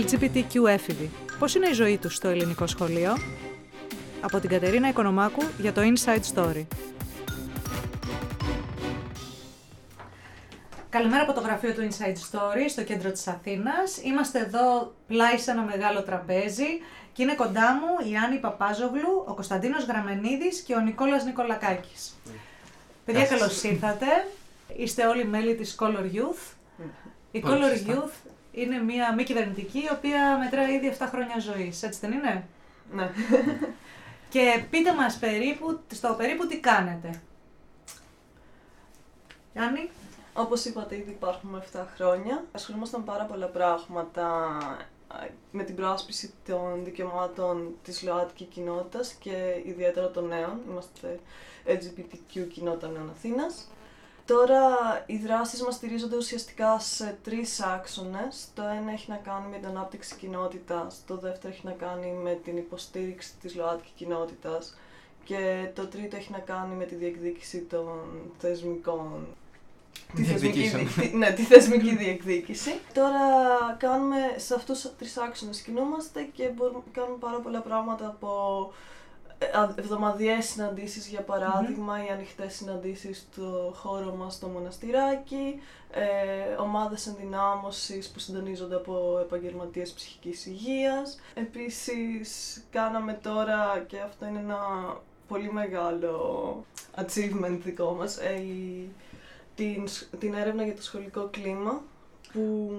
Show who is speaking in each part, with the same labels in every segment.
Speaker 1: LGBTQ έφηβοι. Πώς είναι η ζωή τους στο ελληνικό σχολείο; Από την Κατερίνα Οικονομάκου για το Inside Story. Καλημέρα από το γραφείο του Inside Story στο κέντρο της Αθήνας. Είμαστε εδώ πλάι σε ένα μεγάλο τραπέζι και είναι κοντά μου η Άννη Παπάζογλου, ο Κωνσταντίνος Γραμμενίδης και ο Νικόλας Νικολακάκης. Παιδιά, καλώς ήρθατε. Είστε όλοι μέλη της Color Youth. Η Color Youth είναι μια μη κυβερνητική, η οποία μετράει ήδη 7 χρόνια ζωής. Έτσι δεν είναι;
Speaker 2: Ναι.
Speaker 1: Και πείτε μας περίπου, στο περίπου τι κάνετε. Άννη.
Speaker 2: Όπως είπατε, ήδη υπάρχουμε 7 χρόνια. Ασχολούμασταν πάρα πολλά πράγματα με την προάσπιση των δικαιωμάτων της ΛΟΑΤΚΙ κοινότητας και ιδιαίτερα των νέων. Είμαστε LGBTQ κοινότητα νέων Αθήνας. Τώρα οι δράσεις μας στηρίζονται ουσιαστικά σε τρεις άξονες. Το ένα έχει να κάνει με την ανάπτυξη κοινότητας, το δεύτερο έχει να κάνει με την υποστήριξη της ΛΟΑΤΚΙ κοινότητας και το τρίτο έχει να κάνει με τη διεκδίκηση των θεσμικών
Speaker 3: Τη θεσμική,
Speaker 2: ναι, τη θεσμική διεκδίκηση. Τώρα κάνουμε σε αυτούς τους τρεις άξονες κινούμαστε και μπορούμε, κάνουμε πάρα πολλά πράγματα από εβδομαδιαίες συναντήσεις για παραδειγμα ή ανοιχτές συναντήσεις στο χώρο μας στο μοναστηράκι, ε, ομάδες ενδυνάμωσης που συντονίζονται από επαγγελματίες ψυχικής υγείας. Επίσης κάναμε τώρα, και αυτό είναι ένα πολύ μεγάλο achievement δικό μας, ε, την, την έρευνα για το σχολικό κλίμα που...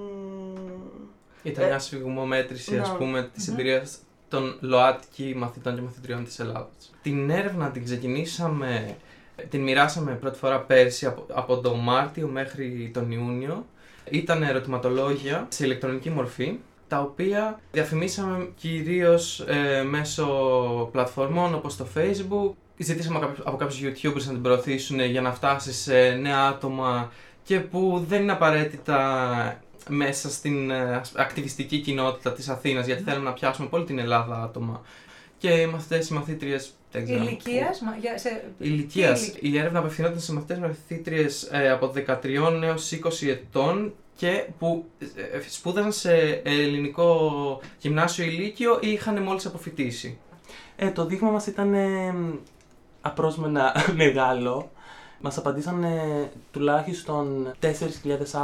Speaker 3: Ήταν μια σφιγμομέτρηση, ας πούμε, της εμπειρίας των ΛΟΑΤΚΙ μαθητών και μαθητριών της Ελλάδας. Την έρευνα την ξεκινήσαμε, την μοιράσαμε πρώτη φορά πέρσι από, από τον Μάρτιο μέχρι τον Ιούνιο. Ήταν ερωτηματολόγια σε ηλεκτρονική μορφή, τα οποία διαφημίσαμε κυρίως ε, μέσω πλατφορμών όπως το Facebook. Ζητήσαμε από κάποιους YouTubers να την προωθήσουν για να φτάσει σε νέα άτομα και που δεν είναι απαραίτητα μέσα στην ε, ακτιβιστική κοινότητα της Αθήνας γιατί θέλουμε να πιάσουμε πολύ την Ελλάδα άτομα και οι μαθητές, οι μαθήτριες δεν ξέρω.
Speaker 1: Ηλικίας,
Speaker 3: σε... Ηλικίας. Η έρευνα απευθυνόταν σε μαθητές μαθήτριες ε, από 13 έως 20 ετών και που ε, σπούδασαν σε ελληνικό γυμνάσιο ηλίκιο ή είχαν μόλις αποφοιτήσει.
Speaker 4: Ε, το δείγμα μας ήταν ε, απρόσμενα μεγάλο. Μας απαντήσανε τουλάχιστον 4.000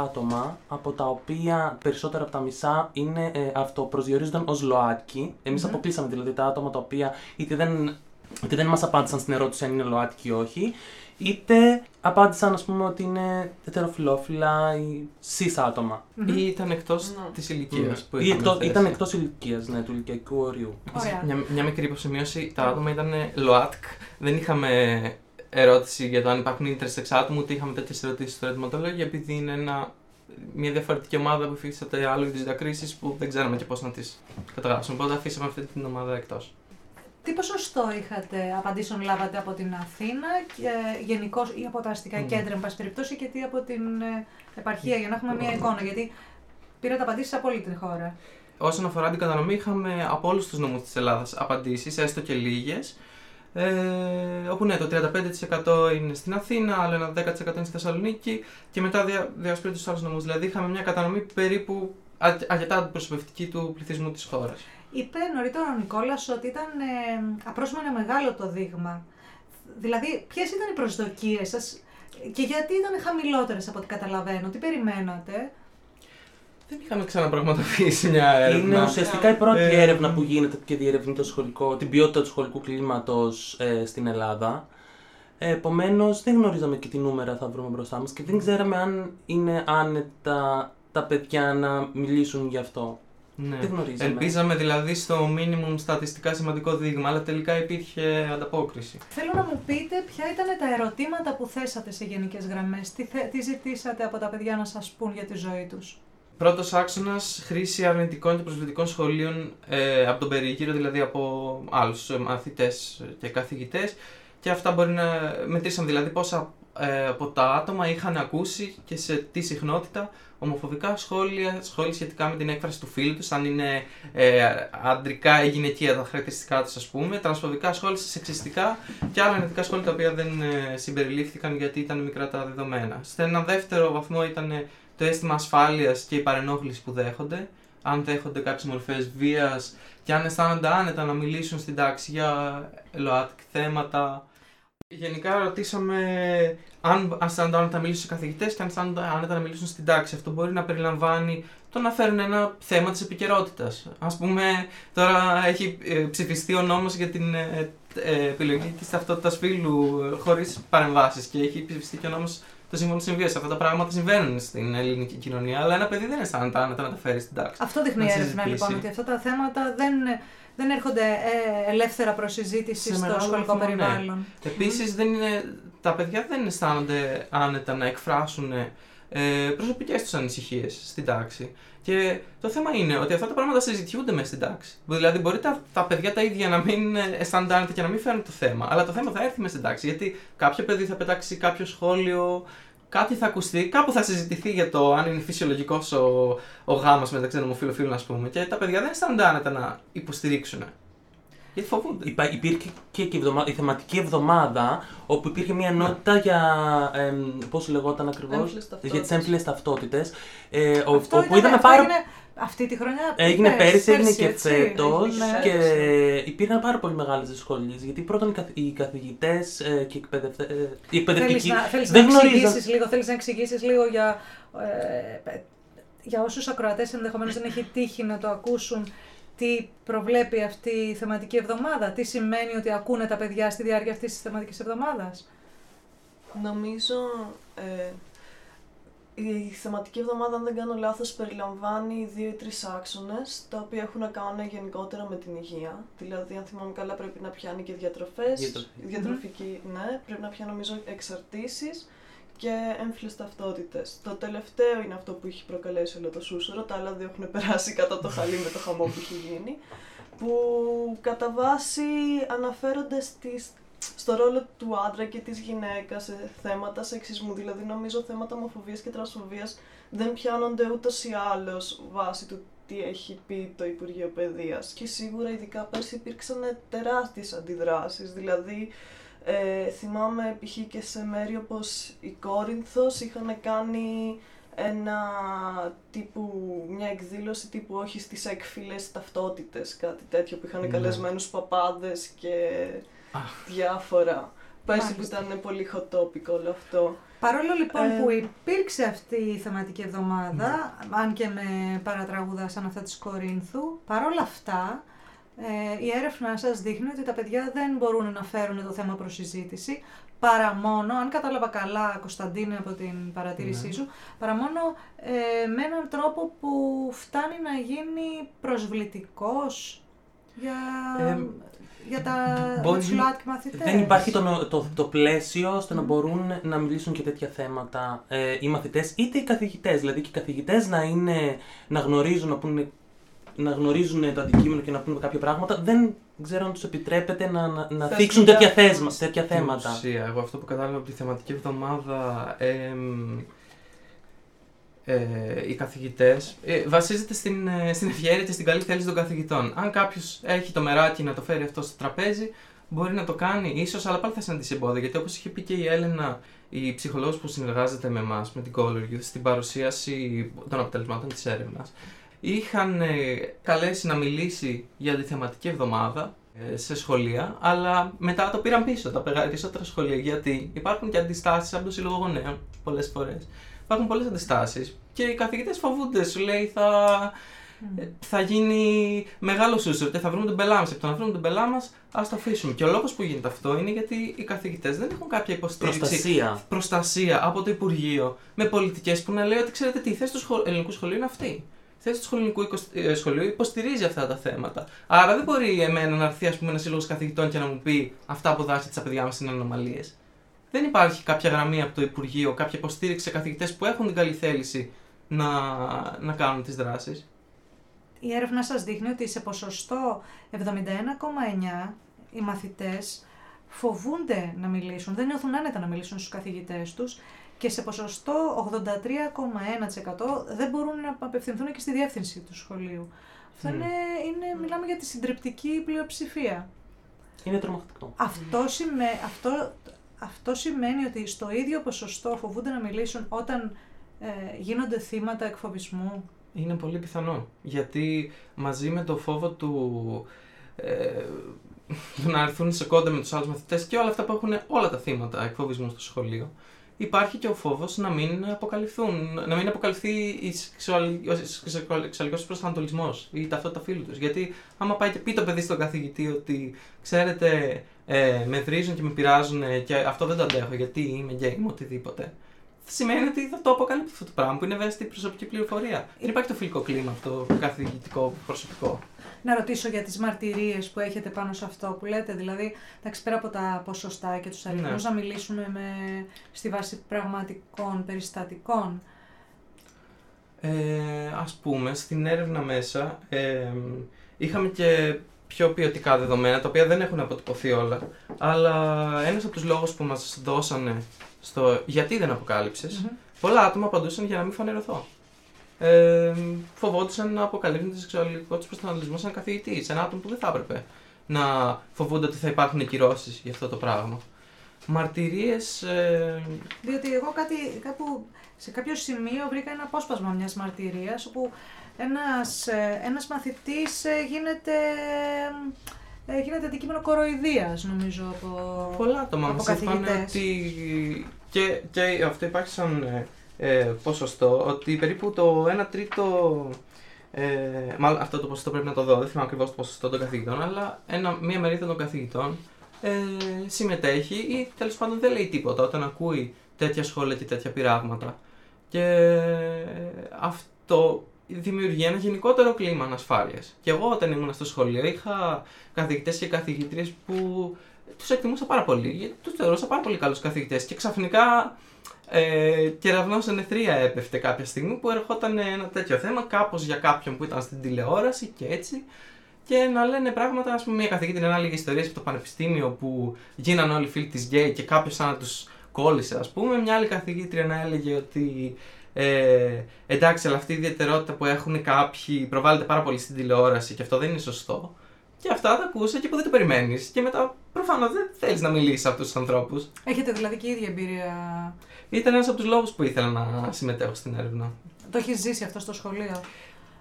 Speaker 4: άτομα, από τα οποία περισσότερα από τα μισά είναι ε, αυτοπροσδιορίζονταν ως ΛΟΑΤΚΙ. Εμείς αποκλείσαμε δηλαδή τα άτομα τα οποία είτε δεν, είτε δεν μας απάντησαν στην ερώτηση αν είναι ΛΟΑΤΚΙ ή όχι, είτε απάντησαν ας πούμε ότι είναι ετεροφιλόφιλα ή cis άτομα.
Speaker 3: Ή ήταν εκτός
Speaker 2: Ναι.
Speaker 3: της ηλικίας που
Speaker 4: Ή
Speaker 3: είχαμε
Speaker 4: εκτός,
Speaker 3: θέσει.
Speaker 4: ήταν εκτός ηλικίας, ναι, του ηλικιακού ορίου.
Speaker 1: Ωραία.
Speaker 3: Μια, μια μικρή υποσημείωση. Τα άτομα ήταν ΛΟΑΤΚ. Δεν είχαμε ερώτηση για το αν υπάρχουν intersex άτομα, ούτε είχαμε τέτοιες ερωτήσεις στο ερωτηματολόγιο, επειδή είναι ένα, μια διαφορετική ομάδα που υφίσταται άλλο είδου διακρίσεις που δεν ξέραμε και πώς να τις καταγράψουμε. Οπότε αφήσαμε αυτή την ομάδα εκτός.
Speaker 1: Τι ποσοστό είχατε απαντήσεων λάβατε από την Αθήνα και γενικώ ή από τα αστικά
Speaker 3: Μμμ.
Speaker 1: κέντρα, εν πάση περιπτώσει, και τι από την ε, επαρχία, για να έχουμε μια εικόνα. Γιατί πήρατε απαντήσεις από όλη την χώρα.
Speaker 3: Όσον αφορά την κατανομή, είχαμε από όλους τους νομούς της Ελλάδας απαντήσεις, έστω και λίγες. Ε, όπου ναι, το 35% είναι στην Αθήνα, άλλο ένα 10% είναι στη Θεσσαλονίκη και μετά δια, διασπείρεται στου άλλους νομούς. Δηλαδή είχαμε μια κατανομή περίπου α, αρκετά αντιπροσωπευτική του πληθυσμού της χώρας.
Speaker 1: Είπε νωρίτερα ο Νικόλας ότι ήταν ε, απρόσμενα μεγάλο το δείγμα. Δηλαδή, ποιες ήταν οι προσδοκίες σας και γιατί ήταν χαμηλότερες από ό,τι καταλαβαίνω, τι περιμένατε;
Speaker 3: Δεν είχαμε ξαναπραγματοποιήσει μια έρευνα.
Speaker 4: Είναι ουσιαστικά η πρώτη
Speaker 3: Ε,
Speaker 4: έρευνα που γίνεται και διερευνεί το σχολικό, την ποιότητα του σχολικού κλίματος ε, στην Ελλάδα. Ε, Επομένως, δεν γνωρίζαμε και τι νούμερα θα βρούμε μπροστά μας και δεν ξέραμε αν είναι άνετα τα παιδιά να μιλήσουν γι' αυτό.
Speaker 3: Ναι.
Speaker 4: Δεν γνωρίζαμε.
Speaker 3: Ελπίζαμε δηλαδή στο minimum στατιστικά σημαντικό δείγμα, αλλά τελικά υπήρχε ανταπόκριση.
Speaker 1: Θέλω να μου πείτε ποια ήταν τα ερωτήματα που θέσατε σε γενικές γραμμές, τι, θε- τι ζητήσατε από τα παιδιά να σας πούν για τη ζωή τους;
Speaker 3: Πρώτος άξονας, χρήση αρνητικών και προσβλητικών σχολείων ε, από τον περίγυρο, δηλαδή από άλλους μαθητές και καθηγητές. Και αυτά μπορεί να μετρήσαμε δηλαδή πόσα ε, από τα άτομα είχαν ακούσει και σε τι συχνότητα ομοφοβικά σχόλια, σχόλια σχετικά με την έκφραση του φίλου τους, αν είναι ε, αντρικά ή γυναικεία τα χαρακτηριστικά τους, ας πούμε, τρανσφοβικά σχόλια, σεξιστικά και άλλα αρνητικά σχόλια τα οποία δεν ε, συμπεριλήφθηκαν γιατί ήταν μικρά τα δεδομένα. Σε έναν δεύτερο βαθμό ήταν το αίσθημα ασφάλειας και η παρενόχληση που δέχονται αν δέχονται κάποιες μορφές βίας και αν αισθάνονται άνετα να μιλήσουν στην τάξη για ΛΟΑΤΚ θέματα. Γενικά ρωτήσαμε αν αισθάνονται άνετα να μιλήσουν σε καθηγητές και αν αισθάνονται άνετα να μιλήσουν στην τάξη. Αυτό μπορεί να περιλαμβάνει το να φέρουν ένα θέμα της επικαιρότητας. Α πούμε, τώρα έχει ε, ψηφιστεί ο νόμος για την ε, ε, επιλογή της ταυτότητας φύλου χωρίς παρεμβάσεις και έχει ψηφιστεί και ο νόμος το σύμφωνο συμβίωση. Αυτά τα πράγματα συμβαίνουν στην ελληνική κοινωνία, αλλά ένα παιδί δεν αισθάνεται άνετα να τα φέρει στην τάξη.
Speaker 1: Αυτό δείχνει η έρευνα λοιπόν, ότι αυτά τα θέματα δεν, δεν έρχονται ε, ελεύθερα προς συζήτηση στο σχολικό ναι. περιβάλλον.
Speaker 3: Ναι. Επίση, τα παιδιά δεν αισθάνονται άνετα να εκφράσουν ε, προσωπικές τους ανησυχίες στην τάξη. Και το θέμα είναι ότι αυτά τα πράγματα συζητιούνται μέσα στην τάξη. Δηλαδή, μπορεί τα, τα παιδιά τα ίδια να μην αισθάνονται και να μην φέρουν το θέμα, αλλά το θέμα θα έρθει μέσα στην τάξη. Γιατί κάποιο παιδί θα πετάξει κάποιο σχόλιο, κάτι θα ακουστεί, κάπου θα συζητηθεί για το αν είναι φυσιολογικός ο, ο γάμος μεταξύ ομοφυλοφίλων, ας πούμε. Και τα παιδιά δεν αισθάνονται άνετα να υποστηρίξουν γιατί φοβούνται.
Speaker 4: Υπά, υπήρχε και, και η θεματική εβδομάδα όπου υπήρχε μια ενότητα για. Ε, Πώς λεγόταν ακριβώς; Για τις έμφυλες ταυτότητες.
Speaker 1: Ε, όπου ήταν, είδαμε πάρα. Έγινε αυτή τη χρονιά.
Speaker 4: Έγινε πέρσι, έγινε και φέτος. Ναι. Και υπήρχαν πάρα πολύ μεγάλες δυσκολίες. Γιατί πρώτον οι καθηγητές ε, και εκπαιδευτε... Ε, οι εκπαιδευτικοί.
Speaker 1: δεν γνωρίζουν. Θέλεις να εξηγήσεις λίγο για. Ε, για όσους ακροατές ενδεχομένως δεν έχει τύχει να το ακούσουν, τι προβλέπει αυτή η θεματική εβδομάδα, τι σημαίνει ότι ακούνε τα παιδιά στη διάρκεια αυτής της θεματικής εβδομάδας.
Speaker 2: Νομίζω ε, η θεματική εβδομάδα, αν δεν κάνω λάθος, περιλαμβάνει δύο ή τρεις άξονες, τα οποία έχουν να κάνουν γενικότερα με την υγεία. Δηλαδή, αν θυμάμαι καλά, πρέπει να πιάνει και διατροφές, διατροφική, ναι, πρέπει να πιάνει νομίζω εξαρτήσεις, και έμφυλες ταυτότητες. Το τελευταίο είναι αυτό που έχει προκαλέσει όλο το σούσουρο, τα άλλα δύο έχουν περάσει κατά το χαλί με το χαμό που έχει γίνει, που κατά βάση αναφέρονται στις, στο ρόλο του άντρα και της γυναίκας σε θέματα σεξισμού, δηλαδή νομίζω θέματα ομοφοβίας και τρασφοβίας δεν πιάνονται ούτως ή άλλως βάσει του τι έχει πει το Υπουργείο Παιδείας. Και σίγουρα ειδικά πέρσι υπήρξαν τεράστιες αντιδράσεις, δηλαδή ε, θυμάμαι π.χ. και σε μέρη όπως η Κόρινθος είχαν κάνει ένα τύπου, μια εκδήλωση τύπου όχι στις έκφυλες ταυτότητες, κάτι τέτοιο που είχαν ναι. καλεσμένους παπάδες και διάφορα. Πέρσι που ήταν πολύ hot topic όλο αυτό.
Speaker 1: Παρόλο λοιπόν ε, που υπήρξε αυτή η θεματική εβδομάδα, ναι. αν και με παρατραγούδα σαν αυτά της Κορίνθου, παρόλα αυτά ε, η έρευνά σας δείχνει ότι τα παιδιά δεν μπορούν να φέρουν το θέμα προς συζήτηση, παρά μόνο, αν κατάλαβα καλά Κωνσταντίνε από την παρατήρησή ναι. σου, παρά μόνο ε, με έναν τρόπο που φτάνει να γίνει προσβλητικός για, ε, για τα μπορεί, μαθητές.
Speaker 4: Δεν υπάρχει το, το, το πλαίσιο ώστε να μπορούν να μιλήσουν και τέτοια θέματα ε, οι μαθητές είτε οι καθηγητές. Δηλαδή και οι καθηγητές να, είναι, να γνωρίζουν, να πούνε να γνωρίζουν το αντικείμενο και να πούμε κάποια πράγματα, δεν ξέρω αν τους επιτρέπεται να, να, να θίξουν τέτοια, θέσμα, τέτοια θέματα.
Speaker 3: Ουσία, εγώ αυτό που κατάλαβα από τη θεματική εβδομάδα. Ε, ε, οι καθηγητές ε, βασίζεται στην, ε, στην ευχαίρεια και στην καλή θέληση των καθηγητών. Αν κάποιος έχει το μεράκι να το φέρει αυτό στο τραπέζι, μπορεί να το κάνει ίσως, αλλά πάλι θα συναντήσει εμπόδια. Γιατί όπως είχε πει και η Έλενα, η ψυχολόγος που συνεργάζεται με εμάς, με την Color Youth, στην παρουσίαση των αποτελεσμάτων της έρευνας, είχαν ε, καλέσει να μιλήσει για τη θεματική εβδομάδα ε, σε σχολεία, αλλά μετά το πήραν πίσω τα περισσότερα σχολεία γιατί υπάρχουν και αντιστάσεις από το Σύλλογο Γονέων πολλές φορές. Υπάρχουν πολλές αντιστάσεις και οι καθηγητές φοβούνται, σου λέει θα, ε, θα γίνει μεγάλο σούσουρο θα βρούμε τον πελά μα. Και το να βρούμε τον πελά μα, ας το αφήσουμε. Και ο λόγος που γίνεται αυτό είναι γιατί οι καθηγητές δεν έχουν κάποια υποστήριξη.
Speaker 4: Προστασία.
Speaker 3: προστασία από το Υπουργείο με πολιτικές που να λέει ότι ξέρετε τι, η θέση του ελληνικού σχολείου είναι αυτή θέση του σχολικού ε, σχολείου υποστηρίζει αυτά τα θέματα. Άρα δεν μπορεί εμένα να έρθει ας πούμε, ένας σύλλογος καθηγητών και να μου πει αυτά που δάσκεται στα παιδιά μας είναι ανομαλίες. Δεν υπάρχει κάποια γραμμή από το Υπουργείο, κάποια υποστήριξη σε καθηγητές που έχουν την καλή θέληση να, να κάνουν τις δράσεις.
Speaker 1: Η έρευνα σας δείχνει ότι σε ποσοστό 71,9 οι μαθητές φοβούνται να μιλήσουν, δεν νιώθουν άνετα να μιλήσουν στους καθηγητές τους και σε ποσοστό 83,1% δεν μπορούν να απευθυνθούν και στη διεύθυνση του σχολείου. Αυτό είναι, είναι, μιλάμε για τη συντριπτική πλειοψηφία.
Speaker 4: Είναι τρομακτικό.
Speaker 1: Αυτό, αυτό, αυτό σημαίνει ότι στο ίδιο ποσοστό φοβούνται να μιλήσουν όταν ε, γίνονται θύματα εκφοβισμού
Speaker 3: Είναι πολύ πιθανό. Γιατί μαζί με το φόβο του, ε, του να έρθουν σε κόντα με τους άλλους μαθητές και όλα αυτά που έχουν όλα τα θύματα εκφοβισμού στο σχολείο, υπάρχει και ο φόβος να μην αποκαλυφθούν, να μην αποκαλυφθεί η σεξουαλικός προσανατολισμός ή η ταυτότητα φίλου τους. Γιατί άμα πάει και πει το παιδί στον καθηγητή ότι ξέρετε, ε, με βρίζουν και με πειράζουν και αυτό δεν το αντέχω γιατί είμαι γκέι, είμαι οτιδήποτε. Σημαίνει ότι θα το αποκαλύψει αυτό το πράγμα που είναι ευαίσθητη προσωπική πληροφορία. Δεν υπάρχει το φιλικό κλίμα, το καθηγητικό προσωπικό
Speaker 1: να ρωτήσω για τις μαρτυρίες που έχετε πάνω σε αυτό που λέτε, δηλαδή, εντάξει, πέρα από τα ποσοστά και τους αριθμούς, ναι. να μιλήσουμε με, στη βάση πραγματικών περιστατικών.
Speaker 3: Ε, ας πούμε, στην έρευνα μέσα ε, είχαμε και πιο ποιοτικά δεδομένα, τα οποία δεν έχουν αποτυπωθεί όλα, αλλά ένας από τους λόγους που μας δώσανε στο γιατί δεν αποκάλυψες, πολλά άτομα απαντούσαν για να μην φανερωθώ ε, φοβόντουσαν να αποκαλύπτουν το σεξουαλικό τους προσανατολισμό σε έναν καθηγητή, σε ένα άτομο που δεν θα έπρεπε να φοβούνται ότι θα υπάρχουν κυρώσεις για αυτό το πράγμα. Μαρτυρίες. Ε...
Speaker 1: Διότι εγώ κάτι, κάπου, σε κάποιο σημείο βρήκα ένα απόσπασμα μιας μαρτυρίας όπου ένας, ε, ένας μαθητής ε, γίνεται, ε, γίνεται αντικείμενο κοροϊδίας νομίζω από
Speaker 3: Πολλά άτομα μας είπαν ότι και, και αυτό υπάρχει σαν ε, ποσοστό ότι περίπου το 1 τρίτο. Ε, μάλλον αυτό το ποσοστό πρέπει να το δω, δεν θυμάμαι ακριβώς το ποσοστό των καθηγητών, αλλά ένα, μία μερίδα των καθηγητών ε, συμμετέχει ή τέλος πάντων δεν λέει τίποτα όταν ακούει τέτοια σχόλια και τέτοια πειράγματα. Και αυτό δημιουργεί ένα γενικότερο κλίμα ανασφάλειας. Και εγώ όταν ήμουν στο σχολείο είχα καθηγητές και καθηγήτριε που τους εκτιμούσα πάρα πολύ. Τους θεωρούσα πάρα πολύ καλούς καθηγητές και ξαφνικά ε, κεραυνό σε νεθρία έπεφτε κάποια στιγμή που ερχόταν ένα τέτοιο θέμα, κάπως για κάποιον που ήταν στην τηλεόραση και έτσι. Και να λένε πράγματα, ας πούμε, μια καθηγήτρια να έλεγε ιστορίες από το πανεπιστήμιο που γίνανε όλοι φίλοι της γκέι και κάποιος σαν να τους κόλλησε, ας πούμε. Μια άλλη καθηγήτρια να έλεγε ότι ε, εντάξει, αλλά αυτή η ιδιαιτερότητα που έχουν κάποιοι προβάλλεται πάρα πολύ στην τηλεόραση και αυτό δεν είναι σωστό. Και αυτά τα ακούσα και που δεν το περιμένεις. Και μετά προφανώς δεν θέλεις να μιλήσεις σε αυτούς τους ανθρώπους.
Speaker 1: Έχετε δηλαδή και ίδια εμπειρία.
Speaker 3: Ήταν ένας από τους λόγους που ήθελα να συμμετέχω στην έρευνα.
Speaker 1: Το έχεις ζήσει αυτό στο σχολείο;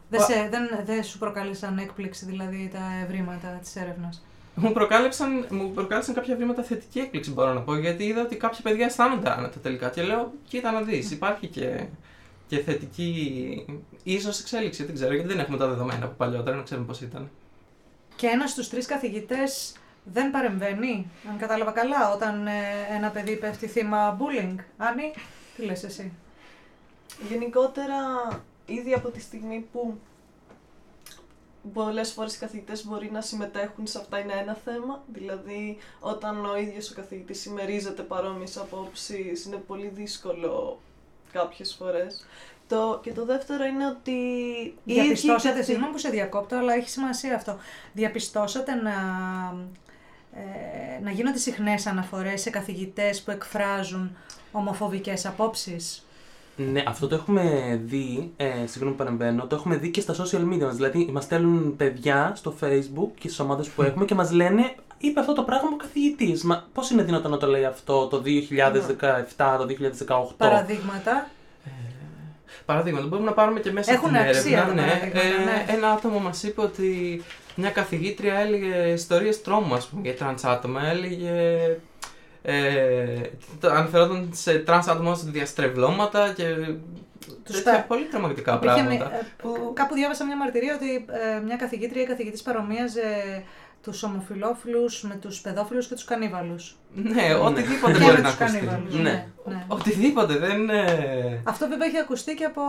Speaker 1: Δεν, σε, δεν, δεν σου προκάλεσαν έκπληξη δηλαδή τα ευρήματα της έρευνας;
Speaker 3: Μου, προκάλεσαν, μου προκάλεσαν κάποια ευρήματα θετική έκπληξη, μπορώ να πω, γιατί είδα ότι κάποια παιδιά αισθάνονται άνετα τελικά. Και λέω, κοίτα να δεις, υπάρχει και, και θετική ίσως εξέλιξη. Δεν ξέρω, γιατί δεν έχουμε τα δεδομένα από παλιότερα, να ξέρουμε πώς ήταν
Speaker 1: και ένας στους τρεις καθηγητές δεν παρεμβαίνει, αν κατάλαβα καλά, όταν ε, ένα παιδί πέφτει θύμα bullying. Άννη, τι λες εσύ;
Speaker 2: Γενικότερα, ήδη από τη στιγμή που πολλές φορές οι καθηγητές μπορεί να συμμετέχουν σε αυτά είναι ένα θέμα. Δηλαδή, όταν ο ίδιος ο καθηγητής συμμερίζεται παρόμοιες απόψεις, είναι πολύ δύσκολο κάποιες φορές. Το, και το δεύτερο είναι ότι.
Speaker 1: Διαπιστώσατε, συγγνώμη που σε διακόπτω, αλλά έχει σημασία αυτό. Διαπιστώσατε να, ε, να γίνονται συχνές αναφορές σε καθηγητές που εκφράζουν ομοφοβικές απόψεις;
Speaker 4: Ναι, αυτό το έχουμε δει, ε, συγγνώμη που παρεμβαίνω, το έχουμε δει και στα social media Δηλαδή, μας στέλνουν παιδιά στο facebook και στις ομάδες που έχουμε και μας λένε είπε αυτό το πράγμα ο καθηγητής. Μα πώς είναι δυνατόν να το λέει αυτό το 2017, το 2018.
Speaker 1: Παραδείγματα.
Speaker 3: Παραδείγματα, μπορούμε να πάρουμε και μέσα
Speaker 1: Έχουν
Speaker 3: στην
Speaker 1: αξία
Speaker 3: έρευνα.
Speaker 1: Ναι,
Speaker 3: ε,
Speaker 1: ναι.
Speaker 3: Ένα άτομο μας είπε ότι μια καθηγήτρια έλεγε ιστορίες τρόμου, ας πούμε, για τρανς άτομα. Έλεγε. Ε, αναφερόταν σε τρανς άτομα σε διαστρεβλώματα και τους τέτοια πολύ τρομακτικά πράγματα. Ε,
Speaker 1: που, κάπου διάβασα μια μαρτυρία ότι ε, μια καθηγήτρια ή καθηγητής παρομοίαζε τους ομοφυλόφιλους με τους παιδόφιλους και τους κανίβαλους.
Speaker 3: Ναι, οτιδήποτε μπορεί να ακουστεί.
Speaker 1: Ναι, ναι. ναι.
Speaker 3: Οτιδήποτε, δεν είναι.
Speaker 1: Αυτό βέβαια έχει ακουστεί και από,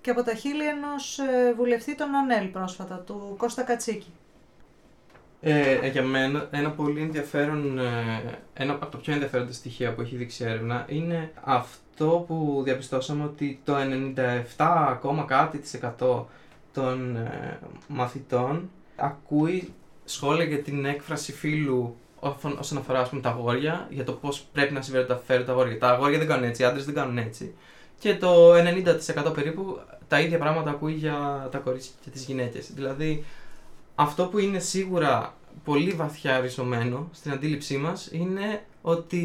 Speaker 1: και από τα χείλη ενός ε, βουλευτή των ΑΝΕΛ πρόσφατα, του Κώστα Κατσίκη.
Speaker 3: Ε, ε, για μένα ένα πολύ ενδιαφέρον, ε, ένα από τα πιο ενδιαφέροντα στοιχεία που έχει δείξει έρευνα είναι αυτό που διαπιστώσαμε ότι το 97 ακόμα κάτι της εκατό των ε, μαθητών ακούει σχόλια για την έκφραση φίλου όσον αφορά πούμε, τα αγόρια, για το πώς πρέπει να συμπεριφέρουν τα αγόρια. Τα αγόρια δεν κάνουν έτσι, οι άντρες δεν κάνουν έτσι. Και το 90% περίπου τα ίδια πράγματα ακούει για τα κορίτσια και τις γυναίκες. Δηλαδή, αυτό που είναι σίγουρα πολύ βαθιά ριζωμένο στην αντίληψή μας είναι ότι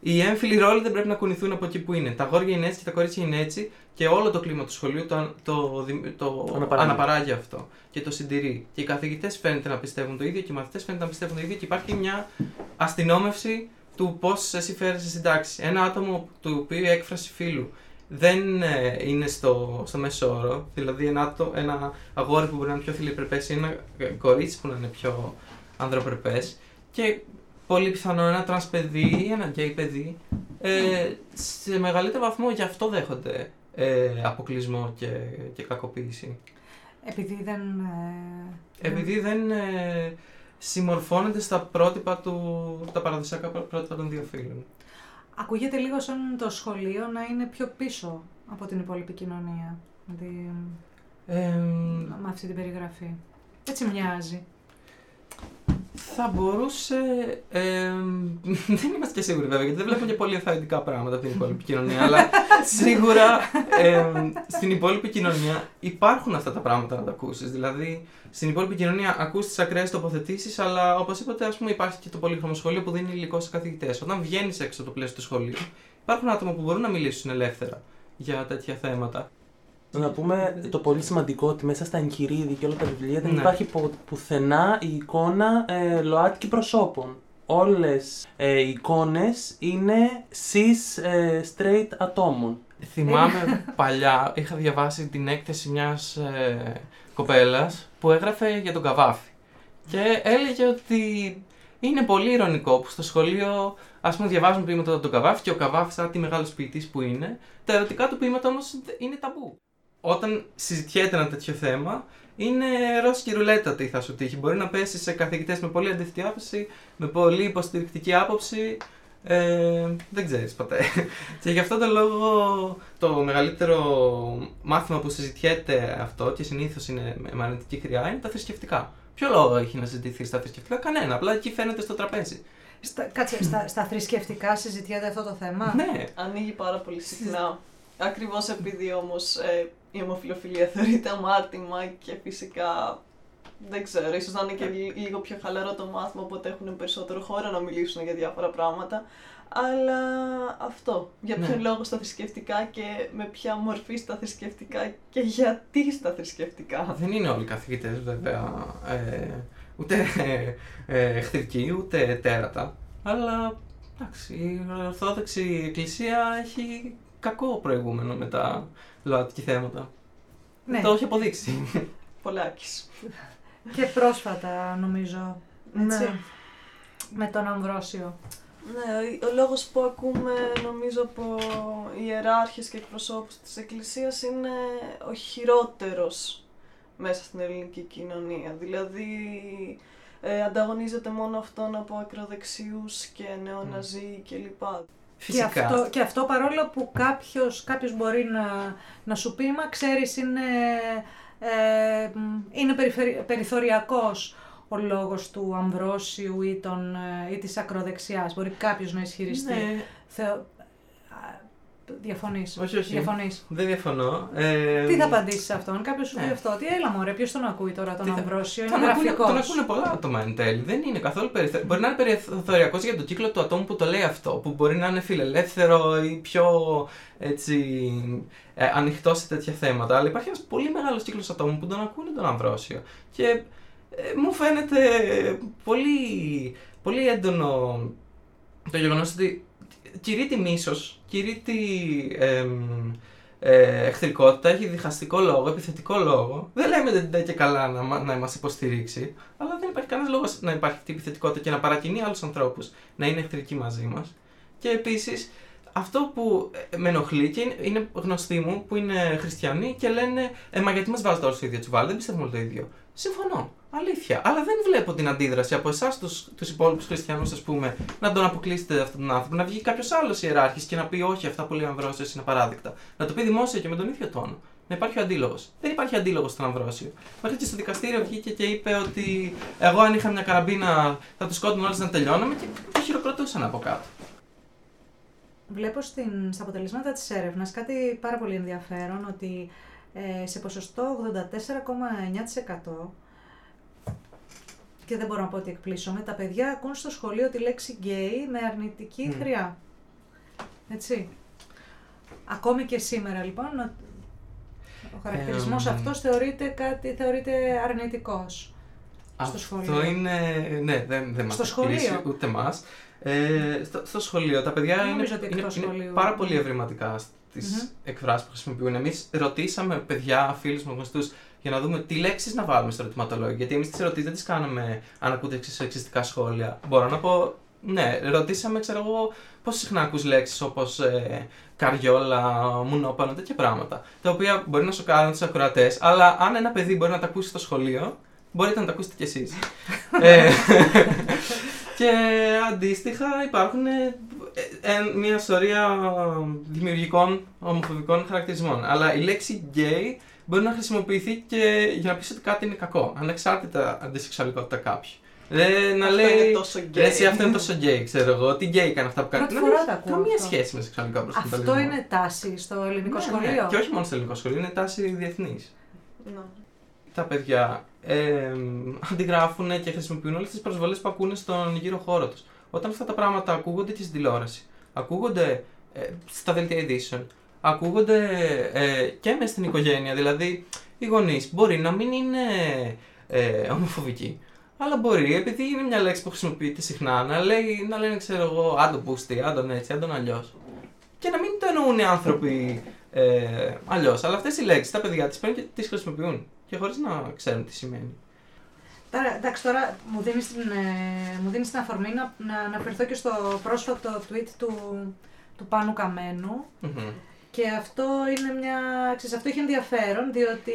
Speaker 3: οι έμφυλοι ρόλοι δεν πρέπει να κουνηθούν από εκεί που είναι. Τα γόρια είναι έτσι και τα κορίτσια είναι έτσι και όλο το κλίμα του σχολείου το, το, το,
Speaker 4: Αναπαράγει.
Speaker 3: αναπαράγει αυτό και το συντηρεί. Και οι καθηγητές φαίνεται να πιστεύουν το ίδιο και οι μαθητές φαίνεται να πιστεύουν το ίδιο και υπάρχει μια αστυνόμευση του πώς εσύ φέρεσαι στην τάξη. Ένα άτομο του οποίου η έκφραση φύλου δεν ε, είναι στο, στο μέσο όρο, δηλαδή ένα, άτο- ένα αγόρι που μπορεί να είναι πιο θηλυπρεπές ή ένα ε, κορίτσι που να είναι πιο ανδροπρεπές και πολύ πιθανό ένα τρανς παιδί ή ένα γκέι παιδί ε, σε μεγαλύτερο βαθμό γι' αυτό δέχονται ε, αποκλεισμό και, και κακοποίηση.
Speaker 1: Επειδή δεν. ε,
Speaker 3: Επειδή δεν ε, συμμορφώνονται στα πρότυπα του, τα παραδοσιακά πρότυπα των δύο φίλων.
Speaker 1: Ακούγεται λίγο σαν το σχολείο να είναι πιο πίσω από την υπόλοιπη κοινωνία. Δηλαδή,
Speaker 3: Ε,
Speaker 1: με αυτή την περιγραφή. Έτσι μοιάζει.
Speaker 3: Θα μπορούσε. Ε, δεν είμαστε και σίγουροι βέβαια, γιατί δεν βλέπουμε και πολύ ενθαρρυντικά πράγματα από την υπόλοιπη κοινωνία. αλλά σίγουρα ε, στην υπόλοιπη κοινωνία υπάρχουν αυτά τα πράγματα να τα ακούσεις. Δηλαδή, στην υπόλοιπη κοινωνία ακούς τις ακραίες τοποθετήσεις, αλλά όπως είπατε, ας πούμε, υπάρχει και το πολύχρωμο σχολείο που δίνει υλικό σε καθηγητές. Όταν βγαίνεις έξω από το πλαίσιο του σχολείου, υπάρχουν άτομα που μπορούν να μιλήσουν ελεύθερα για τέτοια θέματα.
Speaker 4: Να πούμε το πολύ σημαντικό ότι μέσα στα εγχειρίδια και όλα τα βιβλία δεν
Speaker 3: Ναι.
Speaker 4: υπάρχει που- πουθενά η εικόνα ε, ΛΟΑΤΚΙ προσώπων. Όλες ε, οι εικόνες είναι cis ε, straight ατόμων.
Speaker 3: Θυμάμαι παλιά είχα διαβάσει την έκθεση μιας ε, κοπέλας που έγραφε για τον Καβάφη και έλεγε ότι είναι πολύ ηρωνικό που στο σχολείο ας πούμε διαβάζουν ποίηματα από τον Καβάφη και ο Καβάφης σαν τη μεγάλος ποιητής που είναι τα ερωτικά του ποίηματα όμως είναι ταμπού. Όταν συζητιέται ένα τέτοιο θέμα είναι ρόσκι ρουλέτα τι θα σου τύχει. Μπορεί να πέσει σε καθηγητές με πολύ αντίθετη άποψη, με πολύ υποστηρικτική άποψη ε, δεν ξέρεις ποτέ. και γι' αυτό το λόγο το μεγαλύτερο μάθημα που συζητιέται αυτό και συνήθως είναι με αρνητική χρειά είναι τα θρησκευτικά. Ποιο λόγο έχει να συζητηθεί στα θρησκευτικά, κανένα. Απλά εκεί φαίνεται στο τραπέζι.
Speaker 1: Στα, κάτσε, στα, στα θρησκευτικά συζητιέται αυτό το θέμα;
Speaker 3: Ναι,
Speaker 2: Ανοίγει πάρα πολύ συχνά. Ακριβώς επειδή όμως ε, η ομοφιλοφιλία θεωρείται αμάρτημα και φυσικά δεν ξέρω, ίσως να είναι και λι- λίγο πιο χαλαρό το μάθημα, οπότε έχουν περισσότερο χώρο να μιλήσουν για διάφορα πράγματα. Αλλά αυτό. Για
Speaker 3: Ναι.
Speaker 2: ποιον λόγο στα θρησκευτικά και με ποια μορφή στα θρησκευτικά και γιατί στα θρησκευτικά.
Speaker 3: δεν είναι όλοι οι καθηγητές βέβαια ε, ούτε ε, εχθρικοί ούτε τέρατα. Αλλά εντάξει, η Ορθόδοξη Εκκλησία έχει κακό προηγούμενο με τα ΛΟΑΤΚΙ θέματα.
Speaker 1: Ναι.
Speaker 3: Το έχει αποδείξει.
Speaker 2: Πολλάκις.
Speaker 1: Και πρόσφατα νομίζω. Έτσι.
Speaker 2: Ναι.
Speaker 1: Με τον Αμβρόσιο.
Speaker 2: Ναι, ο- ο λόγος που ακούμε νομίζω από ιεράρχες και εκπροσώπους της Εκκλησίας είναι ο χειρότερος μέσα στην ελληνική κοινωνία. Δηλαδή ε, ανταγωνίζεται μόνο αυτόν από ακροδεξιούς και νεοναζί κλπ.
Speaker 3: Φυσικά.
Speaker 1: Και αυτό, και αυτό παρόλο που κάποιος, κάποιος μπορεί να, να σου πει, μα ξέρεις είναι, ε, μ, είναι περιφερει- περιθωριακός ο λόγος του Αμβρόσιου ή, των, ε, ή της ακροδεξιάς. Μπορεί κάποιος να ισχυριστεί.
Speaker 3: Ναι,
Speaker 1: Θεω... α, Διαφωνείς.
Speaker 3: όχι, όχι.
Speaker 1: Διαφωνείς.
Speaker 3: Δεν διαφωνώ. Ε,
Speaker 1: Τι θα απαντήσεις σε αυτόν, κάποιος σου πει
Speaker 3: ναι.
Speaker 1: αυτό. Τι έλα μωρέ, ποιος τον ακούει τώρα τον
Speaker 3: Τι θα-
Speaker 1: Αμβρόσιο, είναι
Speaker 3: Τον ακούνε,
Speaker 1: γραφικός.
Speaker 3: τον ακούνε πολλά άτομα εν τέλει. Δεν είναι καθόλου περιθωριακό. Μπορεί να είναι περιθωριακός για τον κύκλο του ατόμου που το λέει αυτό. Που μπορεί να είναι φιλελεύθερο ή πιο έτσι, ε, ανοιχτό σε τέτοια θέματα. Αλλά υπάρχει ένας πολύ μεγάλος κύκλος ατόμων που τον ακούνε τον Αμβρόσιο. Και ε, μου φαίνεται πολύ, πολύ έντονο το γεγονός ότι κηρύττει μίσος, κηρύττει εμ, ε, εχθρικότητα, έχει διχαστικό λόγο, επιθετικό λόγο. Δεν λέμε ότι δεν και καλά να, μα- να μας υποστηρίξει, αλλά δεν υπάρχει κανένας λόγος να υπάρχει αυτή η επιθετικότητα και να παρακινεί άλλους ανθρώπους να είναι εχθρικοί μαζί μας. Και επίσης, αυτό που ε, με ενοχλεί και είναι, είναι γνωστοί μου που είναι χριστιανοί και λένε ε, Μα γιατί μας βάζετε όλους στο ίδιο τσουβάλι, δεν πιστεύουμε όλοι το ίδιο. Συμφωνώ. Αλήθεια. Αλλά δεν βλέπω την αντίδραση από εσάς, τους τους υπόλοιπους χριστιανούς, ας πούμε, να τον αποκλείσετε αυτόν τον άνθρωπο. Να βγει κάποιος άλλος ιεράρχης και να πει Όχι, αυτά που λέει ο Αμβρόσιος είναι παράδεκτα. Να το πει δημόσια και με τον ίδιο τόνο. Να υπάρχει ο αντίλογος. Δεν υπάρχει αντίλογος στον Αμβρόσιο. Μέχρι και στο δικαστήριο βγήκε και είπε ότι εγώ αν είχα μια καραμπίνα θα του σκότωνα όλου να τελειώναμε και το χειροκροτούσαν από κάτω.
Speaker 1: Βλέπω στην, στα αποτελέσματα της έρευνας κάτι πάρα πολύ ενδιαφέρον, ότι ε, σε ποσοστό 84,9% και και δεν μπορώ να πω ότι εκπλήσωμαι, τα παιδιά ακούν στο σχολείο τη λέξη γκέι με αρνητική
Speaker 3: Μμ.
Speaker 1: χρειά. Έτσι. Ακόμη και σήμερα λοιπόν, ο- ο χαρακτηρισμός
Speaker 3: Εμ.
Speaker 1: αυτός θεωρείται κάτι, θεωρείται αρνητικός. Στο
Speaker 3: Αυτό
Speaker 1: σχολείο.
Speaker 3: είναι. Ναι, δεν, δεν μας
Speaker 1: Στο σχολείο.
Speaker 3: ούτε εμά. Ε, στο, στο σχολείο τα παιδιά
Speaker 1: Δεν
Speaker 3: είναι,
Speaker 1: νομίζω ότι
Speaker 3: είναι,
Speaker 1: εκτός
Speaker 3: είναι
Speaker 1: σχολείου.
Speaker 3: πάρα πολύ ευρηματικά στις
Speaker 1: Μμμ.
Speaker 3: εκφράσεις που χρησιμοποιούν. Εμείς ρωτήσαμε παιδιά, φίλους μου γνωστούς, για να δούμε τι λέξεις να βάλουμε στο ερωτηματολόγιο. Γιατί εμείς τις ερωτήσεις δεν τις κάναμε αν ακούτε σεξιστικά σχόλια. Μπορώ να πω. Ναι, ρωτήσαμε, ξέρω εγώ, πώς συχνά ακούς λέξεις όπως ε, καριόλα, μουνόπανο, τέτοια πράγματα. Τα οποία μπορεί να σοκάρουν τους ακροατές, αλλά αν ένα παιδί μπορεί να τα ακούσει στο σχολείο, μπορείτε να τα ακούσετε κι εσείς. ε, και αντίστοιχα υπάρχουν ε, ε, μια σωρεία δημιουργικών ομοφοβικών χαρακτηρισμών. Αλλά η λέξη gay μπορεί να χρησιμοποιηθεί και για να πεις ότι κάτι είναι κακό, ανεξάρτητα από τη σεξουαλικότητα κάποιου. Ε, να
Speaker 2: Αυτό
Speaker 3: λέει.
Speaker 2: είναι τόσο
Speaker 3: «Ρε,
Speaker 2: γκέι».
Speaker 3: Εσύ αυτό είναι τόσο γκέι, ξέρω εγώ. Τι γκέι έκανε αυτά που κάνει.
Speaker 1: Πρώτη
Speaker 3: Να μην
Speaker 1: φορά
Speaker 3: έχει
Speaker 1: τα ακούω
Speaker 3: Καμία
Speaker 1: αυτό.
Speaker 3: σχέση με σεξουαλικό προσανατολισμό.
Speaker 1: Αυτό είναι τάση στο ελληνικό
Speaker 3: Ναι,
Speaker 1: σχολείο.
Speaker 3: ναι. Και όχι μόνο στο ελληνικό σχολείο, είναι τάση διεθνής.
Speaker 2: Ναι.
Speaker 3: Τα παιδιά ε, αντιγράφουν και χρησιμοποιούν όλες τις προσβολές που ακούνε στον γύρο χώρο τους. Όταν αυτά τα πράγματα ακούγονται και στην τηλεόραση, ακούγονται ε, στα δελτία ειδήσεων, ακούγονται ε, και μες στην οικογένεια. Δηλαδή, οι γονείς μπορεί να μην είναι ε, ομοφοβικοί. Αλλά μπορεί, επειδή είναι μια λέξη που χρησιμοποιείται συχνά, να, λέει, να λένε, ξέρω εγώ, άντων πούστη, άντων έτσι, άντων αλλιώς. Και να μην το εννοούν οι άνθρωποι ε, αλλιώς. Αλλά αυτές οι λέξεις τα παιδιά τις παίρνουν και τις χρησιμοποιούν. Και χωρίς να ξέρουν τι σημαίνει.
Speaker 1: Τώρα, εντάξει, τώρα μου δίνεις την, ε, μου δίνεις την αφορμή να, να αναφερθώ και στο πρόσφατο tweet του, του Πάνου Καμένου.
Speaker 3: Μμμ.
Speaker 1: Και αυτό είναι μια. Ξέρεις, αυτό έχει ενδιαφέρον, διότι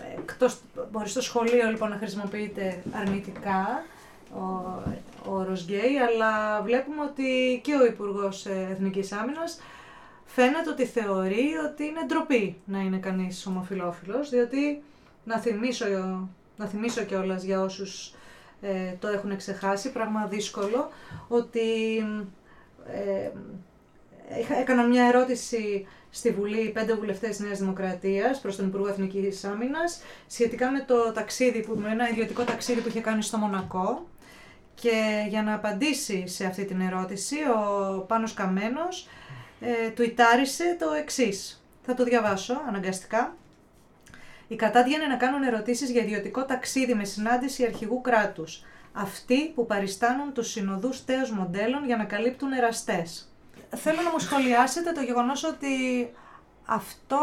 Speaker 1: ε, εκτός, μπορεί στο σχολείο λοιπόν να χρησιμοποιείται αρνητικά ο, ο όρος γκέι, αλλά βλέπουμε ότι και ο Υπουργός ε, Εθνικής Άμυνας φαίνεται ότι θεωρεί ότι είναι ντροπή να είναι κανείς ομοφιλόφιλος, διότι να θυμίσω, να θυμίσω κιόλας για όσους ε, το έχουν ξεχάσει, πράγμα δύσκολο, ότι ε, είχα- έκανα μια ερώτηση στη Βουλή πέντε βουλευτές Νέας Δημοκρατίας προς τον Υπουργό Εθνικής Άμυνας σχετικά με το ταξίδι, που, με ένα ιδιωτικό ταξίδι που είχε κάνει στο Μονακό και για να απαντήσει σε αυτή την ερώτηση ο Πάνος Καμένος ε, τουιτάρισε το εξής. Θα το διαβάσω αναγκαστικά. Οι κατάδιανε να κάνουν ερωτήσεις για ιδιωτικό ταξίδι με συνάντηση αρχηγού κράτους. Αυτοί που παριστάνουν τους συνοδούς τέος μοντέλων για να καλύπτουν εραστές. Θέλω να μου σχολιάσετε το γεγονός ότι αυτό,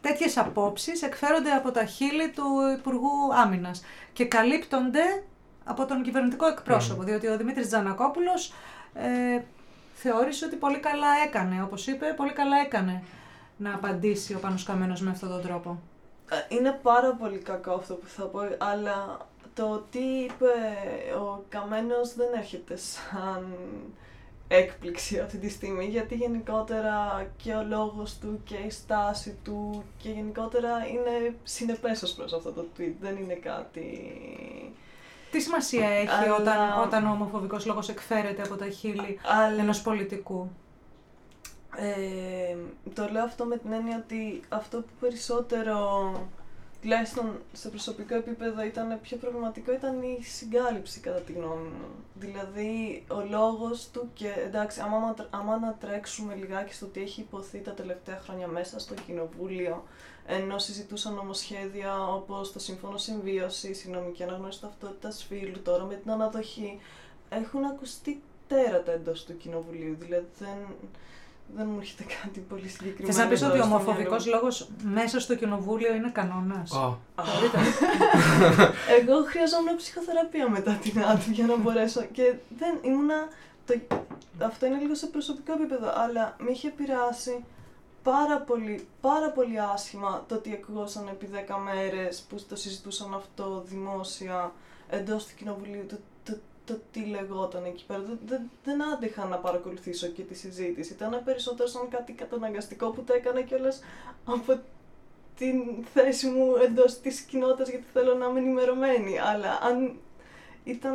Speaker 1: τέτοιες απόψεις εκφέρονται από τα χείλη του Υπουργού Άμυνας και καλύπτονται από τον κυβερνητικό εκπρόσωπο, διότι ο Δημήτρης Τζανακόπουλος ε, θεώρησε ότι πολύ καλά έκανε, όπως είπε, πολύ καλά έκανε να απαντήσει ο Πάνος Καμένος με αυτόν τον τρόπο.
Speaker 2: Ε, Είναι πάρα πολύ κακό αυτό που θα πω, αλλά το τι είπε ο Καμένος δεν έρχεται σαν έκπληξη αυτή τη στιγμή, γιατί γενικότερα και ο λόγος του και η στάση του και γενικότερα είναι συνεπές ως προς αυτό το tweet, δεν είναι κάτι...
Speaker 1: Τι σημασία έχει
Speaker 2: Αλλά-
Speaker 1: όταν, όταν ο ομοφοβικός λόγος εκφέρεται από τα χείλη
Speaker 2: Αλλά...
Speaker 1: ενός πολιτικού;
Speaker 2: Ε, το λέω αυτό με την έννοια ότι αυτό που περισσότερο, τουλάχιστον σε προσωπικό επίπεδο, ήταν πιο προβληματικό ήταν η συγκάλυψη κατά τη γνώμη μου. Δηλαδή, ο λόγος του και εντάξει, άμα, άμα- άμα να τρέξουμε λιγάκι στο τι έχει υποθεί τα τελευταία χρόνια μέσα στο κοινοβούλιο, ενώ συζητούσαν νομοσχέδια όπως το Σύμφωνο Συμβίωσης, η νομική αναγνώριση ταυτότητας φύλου, τώρα με την αναδοχή, έχουν ακουστεί τέρατα εντός του κοινοβουλίου. Δηλαδή, δεν, δεν μου έρχεται κάτι πολύ συγκεκριμένο.
Speaker 1: Θες να πεις
Speaker 2: τώρα
Speaker 1: ότι ο
Speaker 2: στο
Speaker 1: ομοφοβικός
Speaker 2: μυαλό μου.
Speaker 1: λόγος μέσα στο κοινοβούλιο είναι κανόνας;
Speaker 3: Ω,
Speaker 1: Θεωρείτε.
Speaker 2: Εγώ χρειαζόμουν ψυχοθεραπεία μετά την άτομη για να μπορέσω. Και δεν ήμουνα. Το, αυτό είναι λίγο σε προσωπικό επίπεδο, αλλά με είχε επηρεάσει πάρα πολύ, πάρα πολύ άσχημα το ότι ακουγόσαν επί 10 μέρες που το συζητούσαν αυτό δημόσια εντός του κοινοβουλίου, το, το, το τι λεγόταν εκεί πέρα. Δεν, δεν, δεν άντεχα να παρακολουθήσω και τη συζήτηση. Ήταν περισσότερο σαν κάτι καταναγκαστικό που το έκανα κιόλας από την θέση μου εντός της κοινότητας γιατί θέλω να είμαι ενημερωμένη. Αλλά αν ήταν,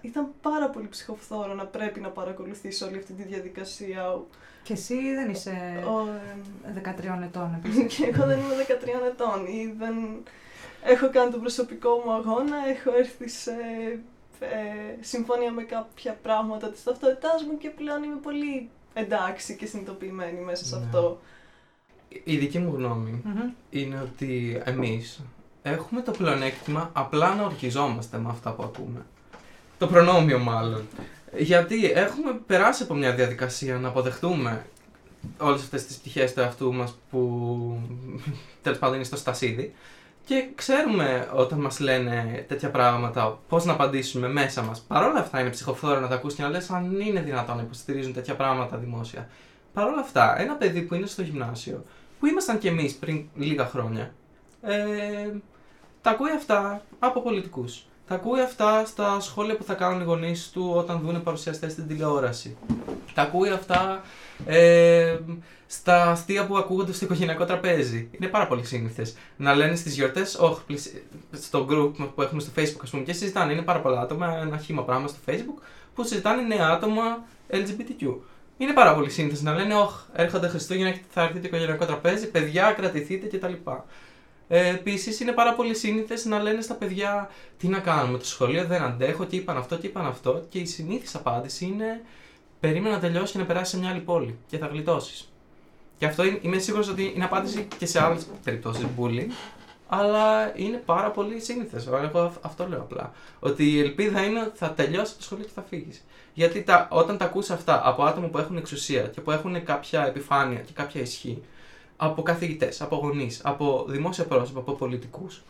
Speaker 2: ήταν πάρα πολύ ψυχοφθόρο να πρέπει να παρακολουθήσω όλη αυτή τη διαδικασία.
Speaker 1: Και εσύ δεν είσαι
Speaker 2: Ο,
Speaker 1: 13 ετών επίσης.
Speaker 2: και εγώ δεν είμαι 13 ετών ή δεν... έχω κάνει τον προσωπικό μου αγώνα, έχω έρθει σε ε, συμφωνία με κάποια πράγματα της ταυτότητάς μου και πλέον είμαι πολύ εντάξει και συνειδητοποιημένη μέσα σε
Speaker 3: Ναι.
Speaker 2: αυτό.
Speaker 3: Η δική μου γνωμη
Speaker 1: Μμμ.
Speaker 3: είναι ότι εμείς έχουμε το πλεονέκτημα απλά να ορκιζόμαστε με αυτά που ακούμε. Το προνόμιο μάλλον. Γιατί έχουμε περάσει από μια διαδικασία να αποδεχτούμε όλες αυτές τις πτυχές του εαυτού μας που τέλος πάντων είναι στο στασίδι και ξέρουμε όταν μας λένε τέτοια πράγματα πώς να απαντήσουμε μέσα μας. Παρ' όλα αυτά είναι ψυχοφθόρο να τα ακούς και να λες αν είναι δυνατόν να υποστηρίζουν τέτοια πράγματα δημόσια. Παρ' όλα αυτά, ένα παιδί που είναι στο γυμνάσιο, που ήμασταν κι εμείς πριν λίγα χρόνια, ε, τα ακούει αυτά από πολιτικούς. Τα ακούει αυτά στα σχόλια που θα κάνουν οι γονείς του όταν δουν παρουσιαστές στην τηλεόραση. Τα ακούει αυτά ε, στα αστεία που ακούγονται στο οικογενειακό τραπέζι. Είναι πάρα πολύ σύνηθες. Να λένε στις γιορτές, όχι, πλησι- στο group που έχουμε στο Facebook, ας πούμε, και συζητάνε. Είναι πάρα πολλά άτομα, ένα χήμα πράγμα στο Facebook, που συζητάνε νέα άτομα LGBTQ. Είναι πάρα πολύ σύνηθες να λένε, Όχι, έρχονται Χριστούγεννα και θα έρθει το οικογενειακό τραπέζι, παιδιά, κρατηθείτε κτλ. Ε, Επίσης, είναι πάρα πολύ σύνηθες να λένε στα παιδιά τι να κάνουμε. Το σχολείο δεν αντέχω και είπαν αυτό και είπαν αυτό. Και η συνήθις απάντηση είναι περίμενα να τελειώσει και να περάσει σε μια άλλη πόλη και θα γλιτώσεις. Και αυτό είναι, είμαι σίγουρος ότι είναι απάντηση και σε άλλες περιπτώσεις bullying. Αλλά είναι πάρα πολύ σύνηθες. Εγώ αυ- αυτό λέω απλά. Ότι η ελπίδα είναι ότι θα τελειώσει το σχολείο και θα φύγεις. Γιατί τα, όταν τα ακούς αυτά από άτομα που έχουν εξουσία και που έχουν κάποια επιφάνεια και κάποια ισχύ, από καθηγητές, από γονείς, από δημόσια πρόσωπα, από πολιτικούς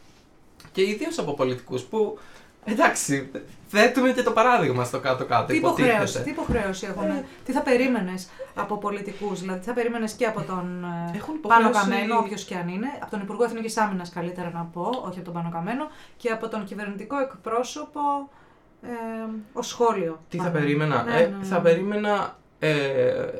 Speaker 3: και ιδίως από πολιτικούς που εντάξει, θέτουμε και το παράδειγμα στο κάτω-κάτω.
Speaker 1: Τι υποχρέωση,
Speaker 3: υποτίθεται.
Speaker 1: τι υποχρέωση έχουν, τι θα περίμενες από πολιτικούς, δηλαδή τι θα περίμενες και από τον ε,
Speaker 3: Έχουν
Speaker 1: Πάνο
Speaker 3: υποχρέωση-
Speaker 1: Καμένο, όποιος και αν είναι, από τον Υπουργό Εθνικής Άμυνας καλύτερα να πω, όχι από τον Πάνο Καμένο, και από τον κυβερνητικό εκπρόσωπο ε, ως σχόλιο.
Speaker 3: Τι θα
Speaker 1: μάλλον.
Speaker 3: περίμενα.
Speaker 1: Ναι,
Speaker 3: ε,
Speaker 1: ναι,
Speaker 3: Θα
Speaker 1: ναι.
Speaker 3: περίμενα ε,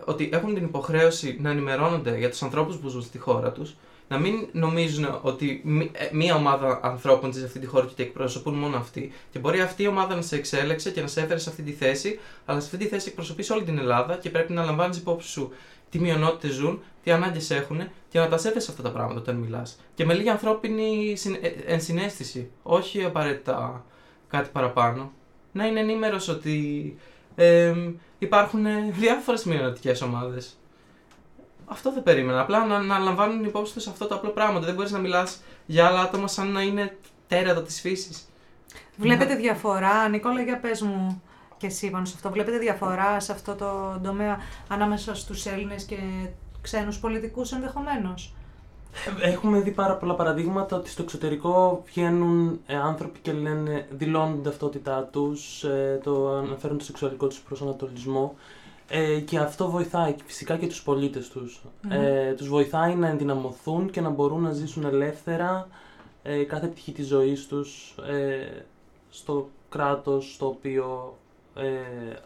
Speaker 3: ότι έχουν την υποχρέωση να ενημερώνονται για τους ανθρώπους που ζουν στη χώρα τους, να μην νομίζουν ότι μη- ε, μία ομάδα ανθρώπων ζει σε αυτή τη χώρα και ότι εκπροσωπούν μόνο αυτοί. Και μπορεί αυτή η ομάδα να σε εξέλεξε και να σε έφερε σε αυτή τη θέση, αλλά σε αυτή τη θέση εκπροσωπείς όλη την Ελλάδα και πρέπει να λαμβάνεις υπόψη σου τι μειονότητες ζουν, τι ανάγκες έχουν και να τα σέβεσαι αυτά τα πράγματα όταν μιλάς. Και με λίγη ανθρώπινη συν- ε, ενσυναίσθηση, όχι απαραίτητα κάτι παραπάνω. Να είναι ενήμερος ότι ε, υπάρχουν διάφορες μειονοτικές ομάδες. Αυτό δεν περίμενα. Απλά να, να λαμβάνουν υπόψη τους αυτό το απλό πράγμα. Δεν μπορείς να μιλάς για άλλα άτομα σαν να είναι τέρατα της φύσης.
Speaker 1: Βλέπετε διαφορά, Νικόλα, για πες μου και εσύ πάνω σε αυτό. Βλέπετε διαφορά σε αυτό το τομέα ανάμεσα στους Έλληνες και ξένους πολιτικούς ενδεχομένως;
Speaker 4: Έχουμε δει πάρα πολλά παραδείγματα ότι στο εξωτερικό βγαίνουν ε, άνθρωποι και λένε, δηλώνουν την ταυτότητά τους, ε, το αναφέρουν το σεξουαλικό τους προσανατολισμό ε, και αυτό βοηθάει και φυσικά και τους πολίτες τους.
Speaker 1: Μμμ.
Speaker 4: Ε, τους βοηθάει να ενδυναμωθούν και να μπορούν να ζήσουν ελεύθερα ε, κάθε πτυχή της ζωής τους ε, στο κράτος στο οποίο ε,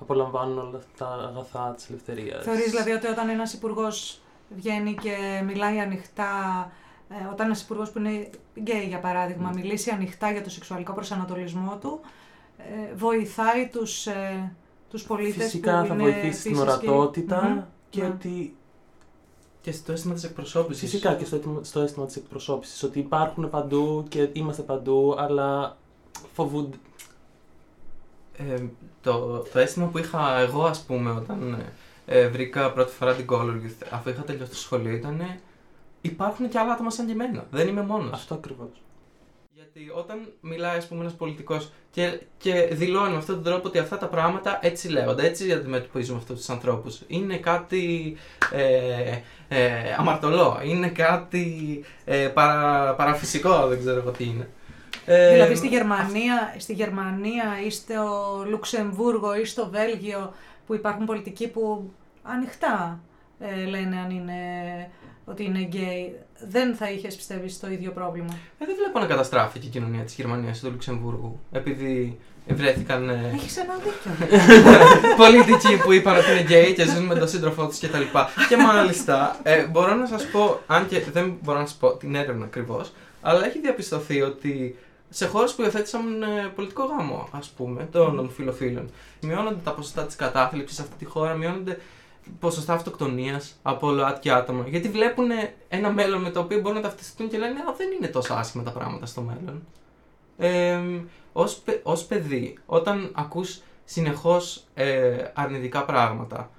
Speaker 4: απολαμβάνουν όλα αυτά τα αγαθά της ελευθερίας.
Speaker 1: Θεωρείς δηλαδή ότι όταν ένας υπουργός βγαίνει και μιλάει ανοιχτά, ε, όταν ένας υπουργός που είναι γκέι για παράδειγμα, μιλήσει ανοιχτά για το σεξουαλικό προσανατολισμό του, ε, βοηθάει τους, ε, τους πολίτες
Speaker 4: Φυσικά
Speaker 1: που
Speaker 4: θα
Speaker 1: είναι
Speaker 4: βοηθήσει την
Speaker 1: επίσης
Speaker 4: ορατότητα
Speaker 1: γκέι. Μμμ.
Speaker 4: και
Speaker 1: Ναι.
Speaker 4: ότι
Speaker 3: Και στο αίσθημα της εκπροσώπησης.
Speaker 4: Φυσικά και στο, αίτημα- στο αίσθημα της εκπροσώπησης, ότι υπάρχουν παντού και είμαστε παντού, αλλά φοβούνται.
Speaker 3: Ε, το, το αίσθημα που είχα εγώ, ας πούμε, όταν ε, βρήκα πρώτη φορά την Color Youth, αφού είχα τελειώσει το σχολείο, ήταν υπάρχουν και άλλα άτομα σαν και εμένα. Δεν είμαι μόνος.
Speaker 4: Αυτό ακριβώς.
Speaker 3: Γιατί όταν μιλάει, ας πούμε, ένας πολιτικός και, και δηλώνει με αυτόν τον τρόπο ότι αυτά τα πράγματα έτσι λέγονται, έτσι αντιμετωπίζουμε αυτούς τους ανθρώπους. Είναι κάτι ε, ε, αμαρτωλό, είναι κάτι ε, παρα, παραφυσικό, δεν ξέρω εγώ τι είναι. Ε,
Speaker 1: Δηλαδή στη Γερμανία, στη Γερμανία ή στο Λουξεμβούργο ή στο Βέλγιο που υπάρχουν πολιτικοί που ανοιχτά ε, λένε αν είναι, ότι είναι γκέι, δεν θα είχες πιστεύεις το ίδιο πρόβλημα.
Speaker 3: Ε, δεν βλέπω να καταστράφηκε η κοινωνία της Γερμανίας ή του Λουξεμβούργου, επειδή βρέθηκαν ε,
Speaker 1: Έχεις ένα δίκιο.
Speaker 3: πολιτικοί που είπαν ότι είναι γκέι και ζουν με τον σύντροφό τους κτλ. Και μάλιστα, ε, μπορώ να σας πω, αν και δεν μπορώ να σας πω την έρευνα ακριβώς, αλλά έχει διαπιστωθεί ότι σε χώρες που υιοθέτησαν ε, πολιτικό γάμο, ας πούμε, των ομοφυλοφίλων, μειώνονται τα ποσοστά της κατάθλιψης σε αυτή τη χώρα, μειώνονται ποσοστά αυτοκτονίας από ΛΟΑΤΚΙ άτομα. Γιατί βλέπουν ένα μέλλον με το οποίο μπορούν να ταυτιστούν και λένε Α, δεν είναι τόσο άσχημα τα πράγματα στο μέλλον. Ε, ως, ως παιδί, όταν ακούς συνεχώς ε, αρνητικά πράγματα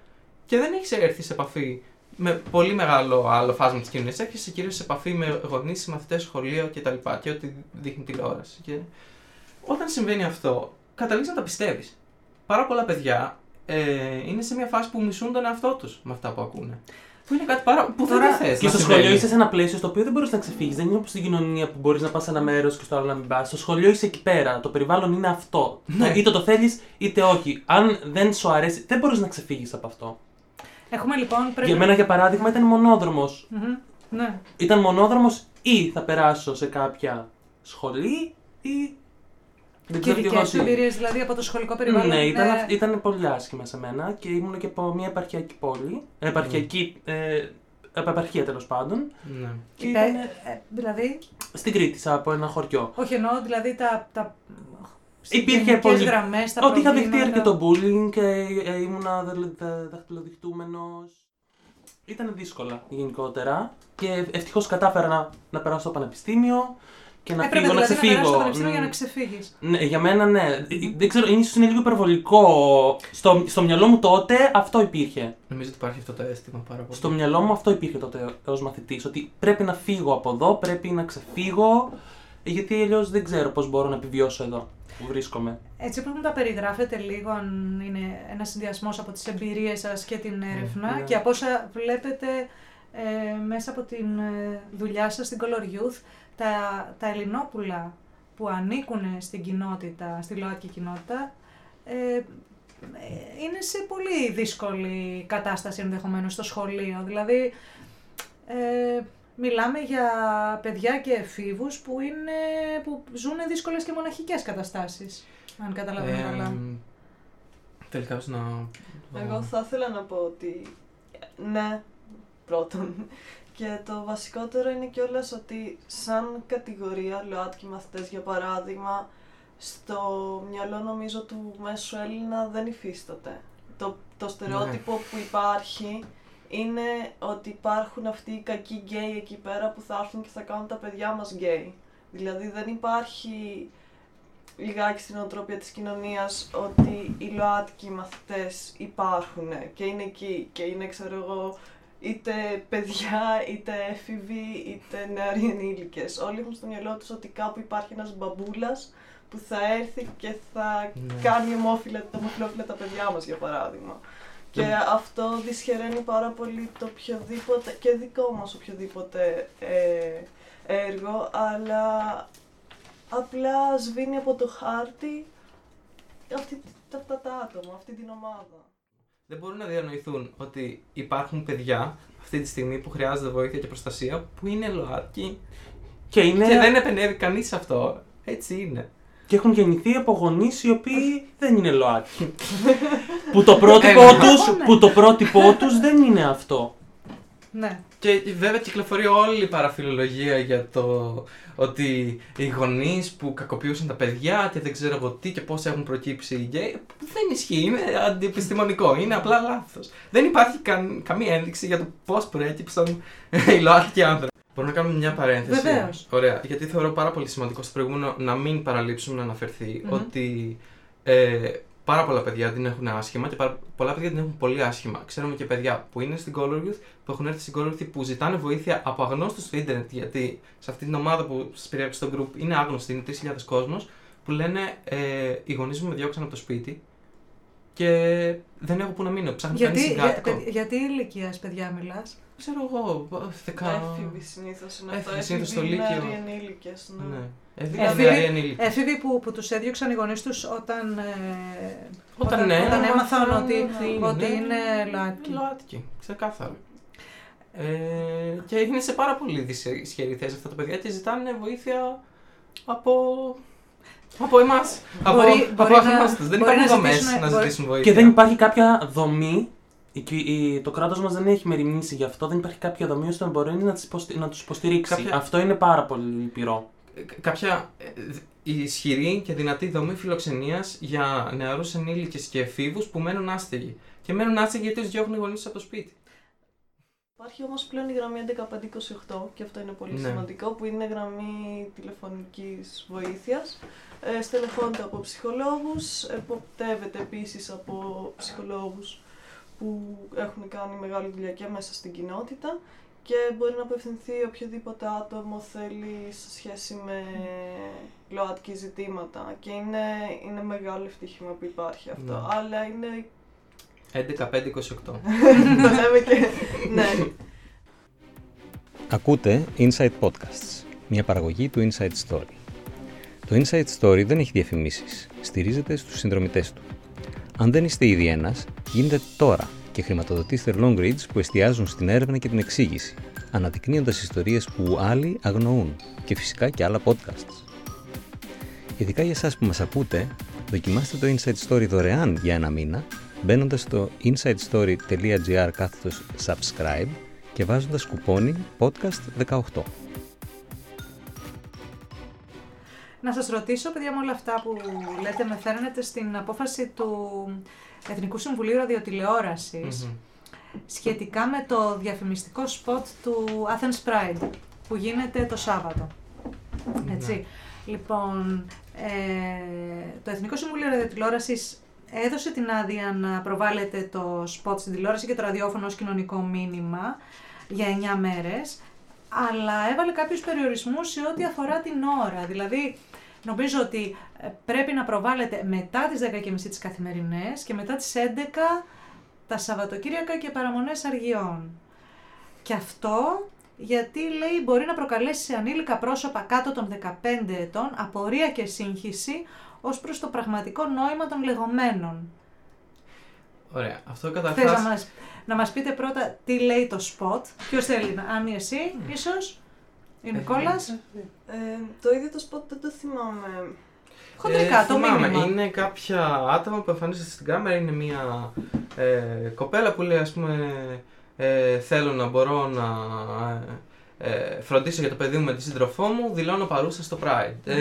Speaker 3: και δεν έχεις έρθει σε επαφή με πολύ μεγάλο άλλο φάσμα της κοινωνίας. Έρχεσαι κυρίως σε επαφή με γονείς, μαθητές, σχολείο κτλ. Και, και ό,τι δείχνει τηλεόραση. Και όταν συμβαίνει αυτό, καταλήγεις να τα πιστεύεις. Πάρα πολλά παιδιά ε, είναι σε μια φάση που μισούν τον εαυτό τους με αυτά που ακούνε. Που είναι κάτι πάρα... που δεν θες.
Speaker 4: Και στο σχολείο είσαι σε ένα πλαίσιο στο οποίο δεν μπορείς να ξεφύγεις. Δεν είναι όπως στην κοινωνία που μπορείς να πας σε ένα μέρος και στο άλλο να μην πας. Στο σχολείο είσαι εκεί πέρα. Το περιβάλλον είναι αυτό. Ναι. Είτε το θέλεις είτε όχι. Αν δεν σου αρέσει, δεν μπορείς να ξεφύγεις από αυτό.
Speaker 1: Έχουμε λοιπόν. Πρέπει...
Speaker 4: Για μένα, για παράδειγμα, ήταν μονόδρομος.
Speaker 1: Mm-hmm. Ναι.
Speaker 4: Ήταν μονόδρομος ή θα περάσω σε κάποια σχολή ή.
Speaker 1: Δεν και δικέ σου εμπειρίες δηλαδή από το σχολικό περιβάλλον.
Speaker 4: Ναι, ήταν, ναι. ήταν πολύ άσχημα σε μένα και ήμουν και από μια επαρχιακή πόλη. Επαρχιακή. Mm. Ε, επαρχία τέλος πάντων.
Speaker 3: Ναι.
Speaker 1: Και ήταν, ε, δηλαδή.
Speaker 4: Στην Κρήτη, από ένα χωριό.
Speaker 1: Όχι εννοώ δηλαδή τα, τα
Speaker 4: Υπήρχε πολύ.
Speaker 1: Γραμμές,
Speaker 4: τα Ότι είχα δεχτεί αρκετό bullying και ε, ήμουνα δαχτυλοδειχτούμενο. Ήταν δύσκολα γενικότερα. Και ευτυχώς κατάφερα να, να περάσω στο πανεπιστήμιο και να
Speaker 1: Έπρεπε
Speaker 4: φύγω,
Speaker 1: δηλαδή
Speaker 4: να ξεφύγω.
Speaker 1: Να στο πανεπιστήμιο για να ξεφύγεις.
Speaker 4: Ναι, για μένα ναι. Δεν ξέρω, ίσως είναι λίγο υπερβολικό. Στο, στο μυαλό μου τότε αυτό υπήρχε.
Speaker 3: Νομίζω ότι υπάρχει αυτό το αίσθημα πάρα πολύ.
Speaker 4: Στο μυαλό μου αυτό υπήρχε τότε ως μαθητής. Ότι πρέπει να φύγω από εδώ, πρέπει να ξεφύγω. Γιατί αλλιώς δεν ξέρω πώς μπορώ να επιβιώσω εδώ που βρίσκομαι.
Speaker 1: Έτσι όπως μου τα περιγράφετε λίγο, αν είναι ένας συνδυασμός από τις εμπειρίες σας και την έρευνα ναι. και από όσα βλέπετε ε, μέσα από την ε, δουλειά σας στην Color Youth, τα, τα ελληνόπουλα που ανήκουν στην κοινότητα, στη ΛΟΑΤΚΙ κοινότητα, ε, είναι σε πολύ δύσκολη κατάσταση ενδεχομένως στο σχολείο. Δηλαδή, ε, μιλάμε για παιδιά και εφήβους που, είναι, που ζουν δύσκολες και μοναχικές καταστάσεις, αν καταλαβαίνω ε, καλά.
Speaker 3: Τελικά να...
Speaker 2: Εγώ θα ήθελα να πω ότι ναι, πρώτον. Και το βασικότερο είναι κιόλας ότι σαν κατηγορία ΛΟΑΤΚΙ μαθητές για παράδειγμα στο μυαλό νομίζω του μέσου Έλληνα δεν υφίσταται. Το, το στερεότυπο ναι. που υπάρχει είναι ότι υπάρχουν αυτοί οι κακοί γκέι εκεί πέρα που θα έρθουν και θα κάνουν τα παιδιά μας γκέι. Δηλαδή δεν υπάρχει λιγάκι στη νοοτροπία της κοινωνίας ότι οι ΛΟΑΤΚΙ μαθητές υπάρχουν και είναι εκεί και είναι ξέρω εγώ είτε παιδιά, είτε έφηβοι, είτε νεαροί ενήλικες. Όλοι έχουν στο μυαλό τους ότι κάπου υπάρχει ένας μπαμπούλας που θα έρθει και θα ναι. κάνει ομόφυλα, ομοφυλόφιλα τα παιδιά μας για παράδειγμα. Και ναι. αυτό δυσχεραίνει πάρα πολύ το οποιοδήποτε, και δικό μας οποιοδήποτε ε, έργο, αλλά απλά σβήνει από το χάρτη αυτή, αυτά τα άτομα, αυτή την ομάδα.
Speaker 3: Δεν μπορούν να διανοηθούν ότι υπάρχουν παιδιά αυτή τη στιγμή που χρειάζονται βοήθεια και προστασία που είναι ΛΟΑΤΚΙ και, είναι... και δεν επενεύει κανείς σε αυτό. Έτσι είναι
Speaker 4: και έχουν γεννηθεί από γονείς οι οποίοι δεν είναι ΛΟΑΤΚΙ. που το πρότυπό του που το πρότυπό τους δεν είναι αυτό.
Speaker 1: Ναι.
Speaker 3: Και βέβαια κυκλοφορεί όλη η παραφιλολογία για το ότι οι γονείς που κακοποιούσαν τα παιδιά και δεν ξέρω εγώ τι και πώς έχουν προκύψει οι γκέι. Δεν ισχύει, είναι αντιεπιστημονικό, είναι απλά λάθος. Δεν υπάρχει καμία ένδειξη για το πώς προέκυψαν οι ΛΟΑΤΚΙ άνθρωποι. Μπορούμε να κάνουμε μια παρένθεση;
Speaker 1: Βεβαίως.
Speaker 3: Ωραία. Γιατί θεωρώ πάρα πολύ σημαντικό στο προηγούμενο να μην παραλείψουμε να αναφερθει ότι ε, πάρα πολλά παιδιά την έχουν άσχημα και πολλά παιδιά την έχουν πολύ άσχημα. Ξέρουμε και παιδιά που είναι στην Color Youth, που έχουν έρθει στην Color Youth, που ζητάνε βοήθεια από αγνώστους στο Ιντερνετ. Γιατί σε αυτή την ομάδα που σας περιέγραψε στο group είναι άγνωστη, είναι 3.000 κόσμος, που λένε ε, οι γονείς μου με διώξαν από το σπίτι και δεν έχω που να μείνω. Ψάχνω γιατί,
Speaker 1: συγκάτοικο. Για, γιατί ηλικίας παιδιά μιλάς;
Speaker 3: Ξέρω εγώ,
Speaker 2: δεκα... Έφηβοι συνήθως είναι αυτό.
Speaker 3: Έφηβοι στο Λύκειο.
Speaker 2: ενήλικες, ναι.
Speaker 3: ναι. Έφηβοι,
Speaker 1: έφηβοι που, που τους έδιωξαν οι γονείς τους όταν, ε,
Speaker 3: όταν, όταν, ναι,
Speaker 1: όταν έμαθαν ότι, είναι, ότι είναι ΛΟΑΤΚΙ.
Speaker 3: ΛΟΑΤΚΙ, ξεκάθαρο. Ε, και είναι σε πάρα πολύ ισχυρή θέση αυτά τα παιδιά και ζητάνε βοήθεια από από εμάς. Από, από αγνώστου. Δεν υπάρχουν δομέ να ζητήσουν βοήθεια.
Speaker 4: Και δεν υπάρχει κάποια δομή το κράτος μας δεν έχει μεριμνήσει γι' αυτό, δεν υπάρχει κάποια δομή ώστε να μπορεί να, τους υποστηρίξει. Κάποια... Αυτό είναι πάρα πολύ λυπηρό.
Speaker 3: Κάποια ε, ισχυρή και δυνατή δομή φιλοξενίας για νεαρούς ενήλικες και εφήβους που μένουν άστεγοι. Και μένουν άστεγοι γιατί τους διώχνουν οι γονείς από το σπίτι.
Speaker 2: Υπάρχει όμως πλέον η γραμμή 1528 και αυτό είναι πολύ
Speaker 3: Ναι.
Speaker 2: σημαντικό που είναι γραμμή τηλεφωνικής βοήθειας. Ε, στελεχώνεται από ψυχολόγους, εποπτεύεται επίσης από ψυχολόγους που έχουν κάνει μεγάλη δουλειά και μέσα στην κοινότητα και μπορεί να απευθυνθεί οποιοδήποτε άτομο θέλει σε σχέση με ΛΟΑΤΚΙ ζητήματα και είναι, είναι μεγάλο ευτύχημα που υπάρχει αυτό.
Speaker 3: Ναι.
Speaker 2: Αλλά είναι
Speaker 3: 11-5-28.
Speaker 2: το λέμε και. ναι.
Speaker 5: Ακούτε Inside Podcasts, μια παραγωγή του Inside Story. Το Inside Story δεν έχει διαφημίσεις, στηρίζεται στους συνδρομητές του. Αν δεν είστε ήδη ένας, γίνετε τώρα και χρηματοδοτήστε Long Reads που εστιάζουν στην έρευνα και την εξήγηση, αναδεικνύοντας ιστορίες που άλλοι αγνοούν και φυσικά και άλλα podcasts. Ειδικά για εσάς που μας ακούτε, δοκιμάστε το Inside Story δωρεάν για ένα μήνα, μπαίνοντας στο insidestory.gr κάθετος subscribe και βάζοντας κουπόνι podcast 18.
Speaker 1: Να σας ρωτήσω, παιδιά, με όλα αυτά που λέτε, με φέρνετε στην απόφαση του Εθνικού Συμβουλίου Ραδιοτηλεόρασης
Speaker 3: Μμμ.
Speaker 1: σχετικά με το διαφημιστικό σποτ του Athens Pride που γίνεται το Σάββατο. Έτσι. Λοιπόν, ε, το Εθνικό Συμβούλιο Ραδιοτηλεόρασης έδωσε την άδεια να προβάλλεται το σποτ στην τηλεόραση και το ραδιόφωνο ως κοινωνικό μήνυμα για 9 μέρες, αλλά έβαλε κάποιους περιορισμούς σε ό,τι αφορά την ώρα. Δηλαδή, νομίζω ότι ε, πρέπει να προβάλλεται μετά τις 10.30 τις καθημερινές και μετά τις 11 τα Σαββατοκύριακα και παραμονές αργιών. Και αυτό γιατί λέει μπορεί να προκαλέσει σε ανήλικα πρόσωπα κάτω των 15 ετών απορία και σύγχυση ως προς το πραγματικό νόημα των λεγόμενων.
Speaker 3: Ωραία. Αυτό
Speaker 1: Θες να
Speaker 3: καταρχάς...
Speaker 1: μας, να μας πείτε πρώτα τι λέει το spot, ποιος θέλει, να- Άννη εσύ ίσως,
Speaker 3: Ε,
Speaker 1: η Νικόλας,
Speaker 2: Ε, το ίδιο το spot δεν το θυμάμαι.
Speaker 1: Χοντρικά
Speaker 3: Ε,
Speaker 1: το
Speaker 3: θυμάμαι,
Speaker 1: μήνυμα.
Speaker 3: Είναι κάποια άτομα που εμφανίζονται στην κάμερα. Είναι μια ε, κοπέλα που λέει, ας πούμε, ε, θέλω να μπορώ να ε, φροντίσω για το παιδί μου με τη σύντροφό μου, δηλώνω παρούσα στο Pride. Ε,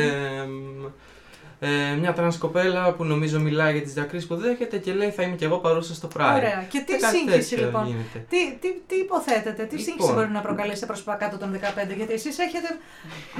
Speaker 3: ε, μια τρανς κοπέλα που νομίζω μιλάει για τις διακρίσεις που δέχεται και λέει θα είμαι και εγώ παρούσα στο Pride.
Speaker 1: Ωραία. Και τι
Speaker 3: Ε, κάτι
Speaker 1: σύγχυση
Speaker 3: τέτοιο
Speaker 1: λοιπόν.
Speaker 3: γίνεται.
Speaker 1: Τι, τι, τι υποθέτετε, τι σύγχυση
Speaker 3: Λοιπόν.
Speaker 1: μπορεί να προκαλέσει σε πρόσωπα κάτω των 15, γιατί εσείς έχετε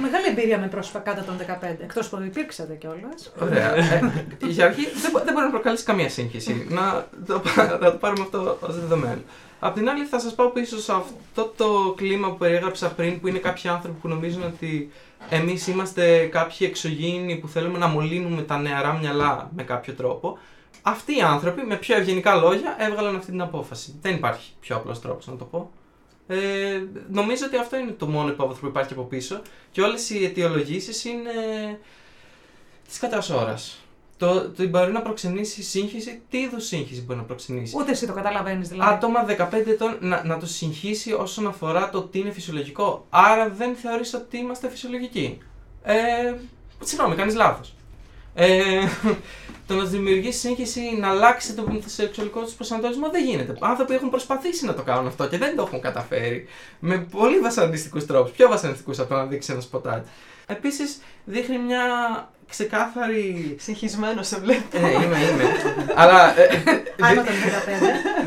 Speaker 1: μεγάλη εμπειρία με πρόσωπα κάτω των 15, εκτός που υπήρξατε κιόλας.
Speaker 3: Ωραία. Ε, για αρχή δεν, μπο- δεν μπορεί να προκαλέσει καμία σύγχυση. να, το, πα- να το πάρουμε αυτό ως δεδομένο. Απ' την άλλη, θα σας πάω πίσω σε αυτό το κλίμα που περιέγραψα πριν, που είναι κάποιοι άνθρωποι που νομίζουν ότι εμείς είμαστε κάποιοι εξωγήινοι που θέλουμε να μολύνουμε τα νεαρά μυαλά με κάποιο τρόπο. Αυτοί οι άνθρωποι, με πιο ευγενικά λόγια, έβγαλαν αυτή την απόφαση. Δεν υπάρχει πιο απλός τρόπος να το πω. Ε, νομίζω ότι αυτό είναι το μόνο υπόβαθρο που υπάρχει από πίσω και όλες οι αιτιολογήσεις είναι της κατάς ώρας. Το, το μπορεί να προξενήσει σύγχυση. Τι είδους σύγχυση μπορεί να προξενήσει;
Speaker 1: Ούτε εσύ το καταλαβαίνεις δηλαδή.
Speaker 3: Άτομα 15 ετών να, να το συγχύσει όσον αφορά το τι είναι φυσιολογικό. Άρα δεν θεωρείς ότι είμαστε φυσιολογικοί. Ε, συγγνώμη, κάνεις λάθος. Ε, το να του δημιουργήσει σύγχυση να αλλάξει το σεξουαλικό τους προσανατολισμό δεν γίνεται. Άνθρωποι έχουν προσπαθήσει να το κάνουν αυτό και δεν το έχουν καταφέρει. Με πολύ βασανιστικούς τρόπους. Πιο βασανιστικούς από το να δείξει ένα σποτάκι. Επίσης, δείχνει μια ξεκάθαρη.
Speaker 2: Συγχυσμένος σε βλέπω.
Speaker 3: Ε, είμαι, είμαι. Αλλά ε,
Speaker 1: Άνω των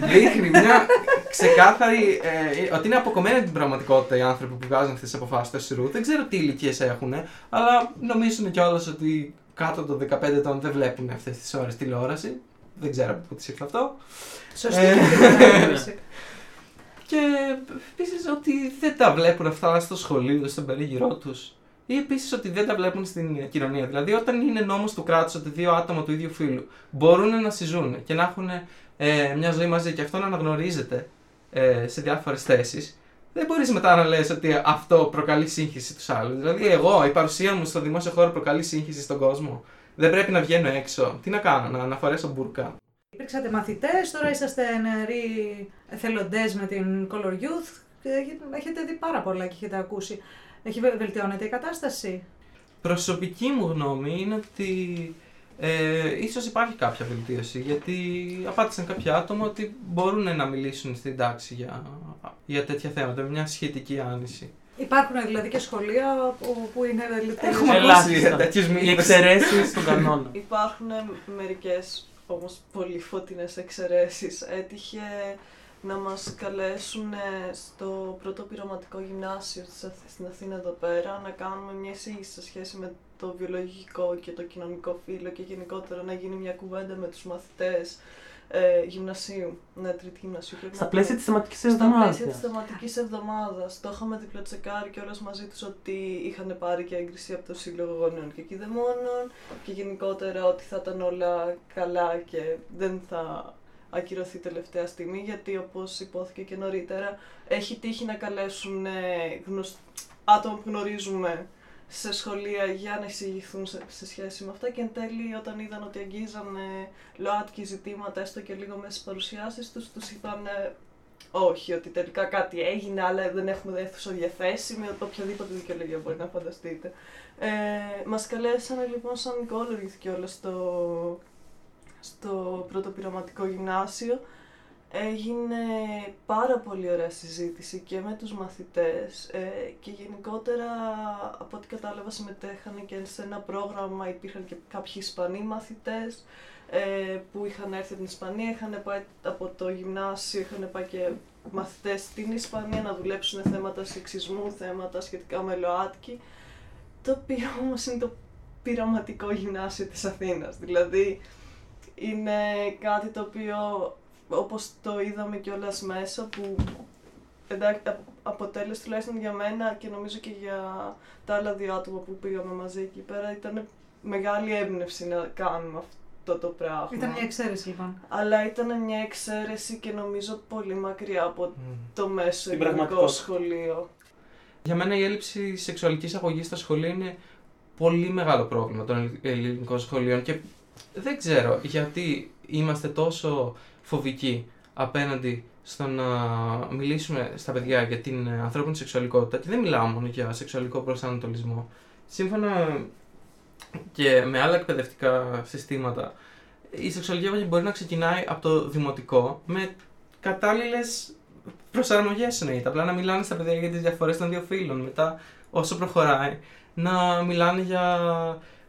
Speaker 1: 15.
Speaker 3: δείχνει μια ξεκάθαρη. Ε, ότι είναι αποκομμένοι από την πραγματικότητα οι άνθρωποι που βγάζουν αυτές τις αποφάσεις στο ΣΥΡΟΥ. Δεν ξέρω τι ηλικίες έχουν, αλλά νομίζουν κιόλας ότι κάτω των 15 ετών δεν βλέπουν αυτές τις ώρες τηλεόραση. Δεν ξέρω από πού τη ήρθε αυτό.
Speaker 1: Σωστή
Speaker 3: Ε.
Speaker 1: και αυτή η παρατήρηση.
Speaker 3: Και επίσης ότι δεν τα βλέπουν αυτά στο σχολείο, στον περίγυρό τους. Ή επίσης ότι δεν τα βλέπουν στην κοινωνία. Δηλαδή, όταν είναι νόμος του κράτους ότι δύο άτομα του ίδιου φύλου μπορούν να συζούν και να έχουν ε, μια ζωή μαζί και αυτό να αναγνωρίζεται ε, σε διάφορες θέσεις, δεν μπορείς μετά να λες ότι αυτό προκαλεί σύγχυση τους άλλους. Δηλαδή, εγώ, η παρουσία μου στο δημόσιο χώρο προκαλεί σύγχυση στον κόσμο. Δεν πρέπει να βγαίνω έξω. Τι να κάνω, να, να φορέσω μπουρκα.
Speaker 1: Υπήρξατε μαθητές, τώρα είσαστε νεαροί εθελοντές με την Color Youth. και έχετε- Έχετε δει πάρα πολλά και έχετε ακούσει. Έχει βε- βελτιώνεται η κατάσταση;
Speaker 3: Προσωπική μου γνώμη είναι ότι ε, ίσως υπάρχει κάποια βελτίωση γιατί απάντησαν κάποια άτομα ότι μπορούν να μιλήσουν στην τάξη για, για τέτοια θέματα με μια σχετική άνηση.
Speaker 1: Υπάρχουν δηλαδή και σχολεία που, που είναι τελείως.
Speaker 3: Έχουμε ακούσει τέτοιες
Speaker 4: Οι
Speaker 3: μύθες.
Speaker 4: εξαιρέσεις στον κανόνα.
Speaker 2: Υπάρχουν μερικές όμως πολύ φωτεινές εξαιρέσεις. Έτυχε να μας καλέσουν στο πρώτο πειραματικό γυμνάσιο της Αθ- στην Αθήνα εδώ πέρα να κάνουμε μια εισήγηση σε σχέση με το βιολογικό και το κοινωνικό φύλλο και γενικότερα να γίνει μια κουβέντα με τους μαθητές ε, γυμνασίου, ναι, τρίτη γυμνασίου. Πρέπει
Speaker 4: Στα
Speaker 2: να
Speaker 4: πλαίσια
Speaker 2: πω.
Speaker 4: της θεματικής
Speaker 2: Στα πλαίσια
Speaker 4: εβδομάδα.
Speaker 2: της θεματικής εβδομάδας. Το είχαμε διπλοτσεκάρει και όλες μαζί τους ότι είχαν πάρει και έγκριση από το Σύλλογο Γονέων και Κηδεμόνων και γενικότερα ότι θα ήταν όλα καλά και δεν θα ακυρωθεί τελευταία στιγμή γιατί όπως υπόθηκε και νωρίτερα έχει τύχει να καλέσουν ε, γνωσ... άτομα που γνωρίζουμε σε σχολεία για να εισηγηθούν σε, σε σχέση με αυτά και εν τέλει όταν είδαν ότι αγγίζαν ε, ΛΟΑΤΚΙ ζητήματα έστω και λίγο μέσα στις παρουσιάσεις τους, τους είπαν ε, όχι, ότι τελικά κάτι έγινε, αλλά δεν έχουμε αίθουσα διαθέσιμη, οποιαδήποτε δικαιολογία μπορεί να φανταστείτε. Ε, μας καλέσανε λοιπόν σαν Νικόλογηθ κιόλας στο, στο πρώτο πειραματικό γυμνάσιο. Έγινε πάρα πολύ ωραία συζήτηση και με τους μαθητές ε, και γενικότερα από ό,τι κατάλαβα συμμετέχανε και σε ένα πρόγραμμα, υπήρχαν και κάποιοι Ισπανοί μαθητές ε, που είχαν έρθει από την Ισπανία, είχαν πάει από το γυμνάσιο, είχαν πάει και μαθητές στην Ισπανία να δουλέψουν θέματα σεξισμού, θέματα σχετικά με ΛΟΑΤΚΙ, το οποίο όμως είναι το πειραματικό γυμνάσιο της Αθήνας. Δηλαδή είναι κάτι το οποίο όπως το είδαμε κιόλας μέσα που εντάξει, α- αποτέλεσε τουλάχιστον για μένα και νομίζω και για τα άλλα δύο άτομα που πήγαμε μαζί εκεί πέρα ήταν μεγάλη έμπνευση να κάνουμε αυτό το πράγμα.
Speaker 1: Ήταν μια εξαίρεση λοιπόν.
Speaker 2: Αλλά ήταν μια εξαίρεση και νομίζω πολύ μακριά από
Speaker 3: Μμ.
Speaker 2: το μέσο
Speaker 4: Την
Speaker 2: ελληνικό
Speaker 4: πραγματικότητα.
Speaker 2: σχολείο.
Speaker 3: Για μένα η έλλειψη σεξουαλικής αγωγής στα σχολεία είναι πολύ μεγάλο πρόβλημα των ελλ- ελληνικών σχολείων και δεν ξέρω γιατί είμαστε τόσο φοβικοί απέναντι στο να μιλήσουμε στα παιδιά για την ε, ανθρώπινη σεξουαλικότητα και δεν μιλάω μόνο για σεξουαλικό προσανατολισμό. Σύμφωνα και με άλλα εκπαιδευτικά συστήματα, η σεξουαλική αγωγή μπορεί να ξεκινάει από το δημοτικό με κατάλληλες προσαρμογές εννοείται. Απλά να μιλάνε στα παιδιά για τις διαφορές των δύο φύλων. Μετά, όσο προχωράει, να μιλάνε για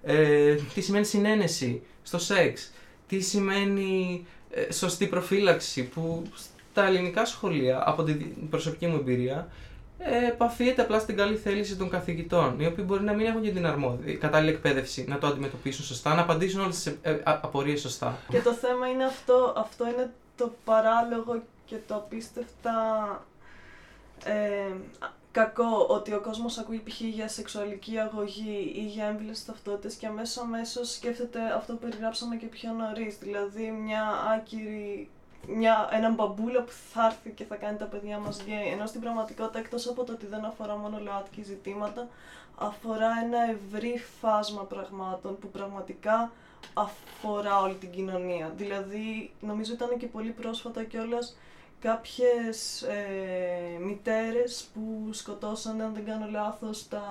Speaker 3: ε, τι σημαίνει συνένεση στο σεξ, τι σημαίνει ε, σωστή προφύλαξη, που στα ελληνικά σχολεία, από την προσωπική μου εμπειρία, ε, επαφίεται απλά στην καλή θέληση των καθηγητών, οι οποίοι μπορεί να μην έχουν και την αρμόδια, κατάλληλη εκπαίδευση να το αντιμετωπίσουν σωστά, να απαντήσουν όλες τις ε, α- απορίες σωστά.
Speaker 2: Και το θέμα είναι αυτό, αυτό είναι το παράλογο και το απίστευτα ε, κακό ότι ο κόσμος ακούει π.χ. για σεξουαλική αγωγή ή για έμβυλες ταυτότητες και αμέσως αμέσως σκέφτεται αυτό που περιγράψαμε και πιο νωρίς, δηλαδή μια άκυρη μια, έναν μπαμπούλα που θα έρθει και θα κάνει τα παιδιά μας γκέι. Ενώ στην πραγματικότητα, εκτός από το ότι δεν αφορά μόνο ΛΟΑΤΚΙ ζητήματα, αφορά ένα ευρύ φάσμα πραγμάτων που πραγματικά αφορά όλη την κοινωνία. Δηλαδή, νομίζω ήταν και πολύ πρόσφατα κιόλας κάποιες ε, μητέρες που σκοτώσανε, αν δεν κάνω λάθος, τα,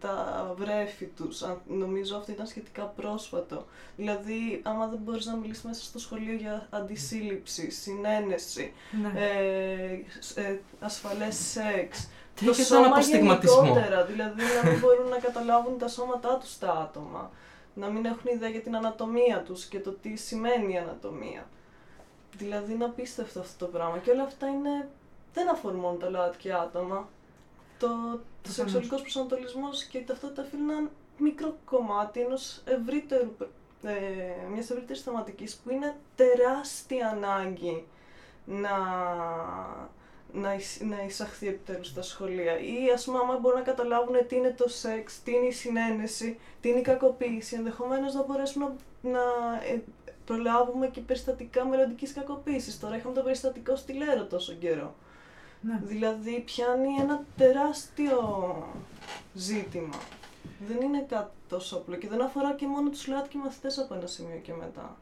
Speaker 2: τα βρέφη τους. Αν- Νομίζω αυτό ήταν σχετικά πρόσφατο. Δηλαδή, άμα δεν μπορείς να μιλήσεις μέσα στο σχολείο για αντισύλληψη, συνένεση,
Speaker 1: Ναι.
Speaker 2: ε, σ- ε, ασφαλές σεξ,
Speaker 3: Και
Speaker 2: το
Speaker 3: έχει τον
Speaker 2: σώμα
Speaker 3: αποστιγματισμό.
Speaker 2: γενικότερα, δηλαδή να μην μπορούν να καταλάβουν τα σώματά τους τα άτομα. Να μην έχουν ιδέα για την ανατομία τους και το τι σημαίνει η ανατομία. Δηλαδή είναι απίστευτο αυτό το πράγμα. Και όλα αυτά είναι... δεν αφορούν μόνο τα ΛΟΑΤΚΙ άτομα. Το, το
Speaker 1: Προφανώς.
Speaker 2: σεξουαλικός προσανατολισμός και η ταυτότητα φύλου είναι ένα μικρό κομμάτι ενός ευρύτερου, ε, μιας ευρύτερης θεματικής που είναι τεράστια ανάγκη να, να, εισ- να εισαχθεί επιτέλους στα σχολεία. Ή ας πούμε άμα μπορούν να καταλάβουν τι είναι το σεξ, τι είναι η συνένεση, τι είναι η κακοποίηση, ενδεχομένως να μπορέσουμε να, να ε, προλάβουμε και περιστατικά μελλοντικής κακοποίησης. Τώρα είχαμε το περιστατικό στη Λέρο τόσο καιρό.
Speaker 1: ναι.
Speaker 2: Δηλαδή πιάνει ένα τεράστιο ζήτημα. Δεν είναι κάτι τόσο απλό και δεν αφορά και μόνο τους ΛΟΑΤΚΙ μαθητές από ένα σημείο και μετά.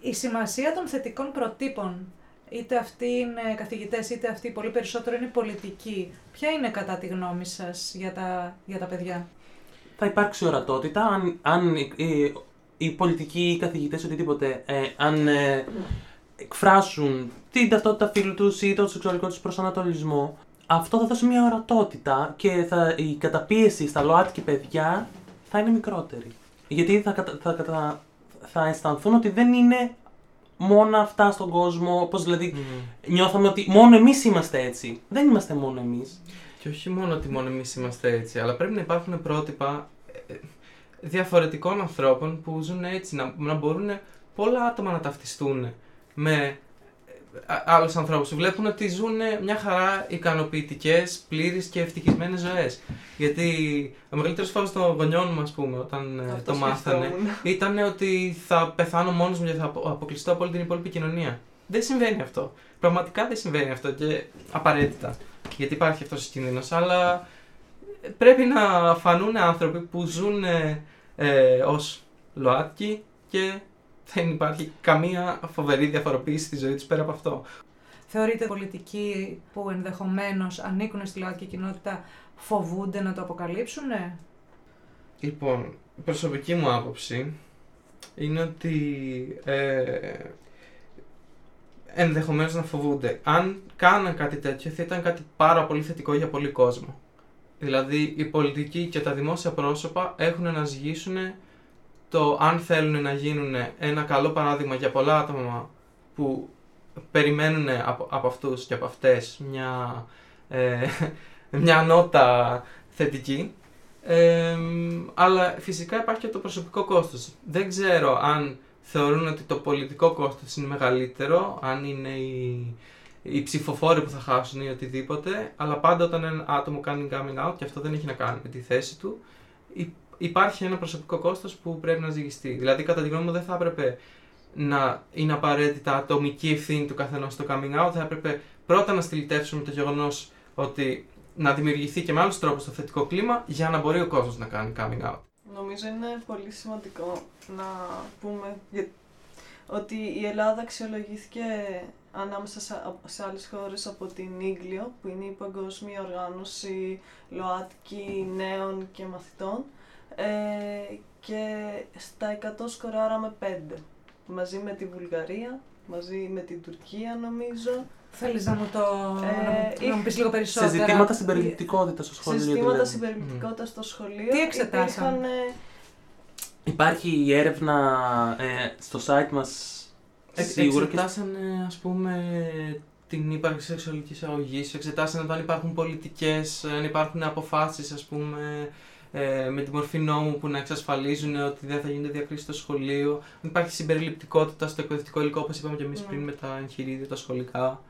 Speaker 1: Η σημασία των θετικών προτύπων, είτε αυτοί είναι καθηγητές είτε αυτοί πολύ περισσότερο είναι πολιτικοί, ποια είναι κατά τη γνώμη σας για τα, για τα παιδιά;
Speaker 4: θα υπάρξει ορατότητα αν, αν οι, οι, οι πολιτικοί ή οι καθηγητές οτιδήποτε ε, αν ε, εκφράσουν την ταυτότητα φίλου τους ή τον σεξουαλικό τους προσανατολισμό αυτό θα δώσει μια ορατότητα και θα, η καταπίεση στα ΛΟΑΤΚΙ παιδιά θα είναι μικρότερη. Γιατί θα, κατα- θα, κατα- θα αισθανθούν ότι δεν είναι μόνο αυτά στον κόσμο, όπως δηλαδή νιώθαμε ότι μόνο εμείς είμαστε έτσι. Δεν είμαστε μόνο εμείς.
Speaker 3: Και όχι μόνο ότι μόνο εμείς είμαστε έτσι, αλλά πρέπει να υπάρχουν πρότυπα ε, διαφορετικών ανθρώπων που ζουν έτσι, να, να μπορούν πολλά άτομα να ταυτιστούν με άλλους ανθρώπους που βλέπουν ότι ζουν μια χαρά ικανοποιητικές, πλήρε και ευτυχισμένες ζωές. Γιατί ο μεγαλύτερος φόβος των γονιών μου, ας πούμε, όταν ε,
Speaker 2: Αυτός
Speaker 3: το μάθανε,
Speaker 2: σκεφτόμουν.
Speaker 3: ήταν ότι θα πεθάνω μόνος μου και θα απο- αποκλειστώ από όλη την υπόλοιπη κοινωνία. Δεν συμβαίνει αυτό. Πραγματικά δεν συμβαίνει αυτό και απαραίτητα. Γιατί υπάρχει αυτός ο κίνδυνος. Αλλά πρέπει να φανούν άνθρωποι που ζουν ε, ε, ως ΛΟΑΤΚΙ και δεν υπάρχει καμία φοβερή διαφοροποίηση στη ζωή τους πέρα από αυτό.
Speaker 1: Θεωρείτε πολιτικοί που ενδεχομένως ανήκουν στη ΛΟΑΤΚΙ κοινότητα φοβούνται να το αποκαλύψουν, ναι.
Speaker 3: Λοιπόν, η προσωπική μου άποψη είναι ότι ε, ενδεχομένως να φοβούνται. Αν κάναν κάτι τέτοιο θα ήταν κάτι πάρα πολύ θετικό για πολύ κόσμο. Δηλαδή οι πολιτικοί και τα δημόσια πρόσωπα έχουν να ζυγίσουν το αν θέλουν να γίνουν ένα καλό παράδειγμα για πολλά άτομα που περιμένουν από, από αυτούς και από αυτές μια, ε, μια νότα θετική ε, αλλά φυσικά υπάρχει και το προσωπικό κόστος. Δεν ξέρω αν θεωρούν ότι το πολιτικό κόστος είναι μεγαλύτερο, αν είναι οι, οι ψηφοφόροι που θα χάσουν ή οτιδήποτε, αλλά πάντα όταν ένα άτομο κάνει coming out, και αυτό δεν έχει να κάνει με τη θέση του, υ- υπάρχει ένα προσωπικό κόστος που πρέπει να ζυγιστεί. Δηλαδή, κατά τη γνώμη μου, δεν θα έπρεπε να είναι απαραίτητα ατομική ευθύνη του καθενός στο coming out, θα έπρεπε πρώτα να στυλιτεύσουμε το γεγονός ότι να δημιουργηθεί και με άλλους τρόπους το θετικό κλίμα για να μπορεί ο κόσμος να κάνει coming out.
Speaker 2: Νομίζω είναι πολύ σημαντικό να πούμε για- ότι η Ελλάδα αξιολογήθηκε ανάμεσα σε, σε άλλες χώρες από την Ίγκλιο, που είναι η Παγκόσμια Οργάνωση ΛΟΑΤΚΙ Νέων και Μαθητών, ε, και στα 100 σκοράραμε 5, μαζί με τη Βουλγαρία, μαζί με την Τουρκία νομίζω,
Speaker 1: Θέλεις να μου το
Speaker 2: Ε,
Speaker 1: να μου πεις λίγο
Speaker 4: Σε
Speaker 1: περισσότερα.
Speaker 4: ζητήματα συμπεριληπτικότητας στο
Speaker 2: σε
Speaker 4: σχολείο.
Speaker 2: ζητήματα
Speaker 4: δηλαδή.
Speaker 2: συμπεριληπτικότητας στο σχολείο.
Speaker 1: Τι εξετάσαμε;
Speaker 2: υπήρχαν, ε,
Speaker 4: Υπάρχει η έρευνα ε, στο site μας
Speaker 3: Ε,
Speaker 4: σίγουρα και
Speaker 3: εξετάσανε, ας πούμε, την ύπαρξη σεξουαλικής αγωγής, εξετάσανε αν υπάρχουν πολιτικές, αν υπάρχουν αποφάσεις, ας πούμε, ε, με τη μορφή νόμου που να εξασφαλίζουν ότι δεν θα γίνονται διακρίσεις στο σχολείο, αν υπάρχει συμπεριληπτικότητα στο εκπαιδευτικό υλικό, όπως είπαμε και εμείς
Speaker 2: Ναι.
Speaker 3: πριν με τα εγχειρίδια, τα σχολικά,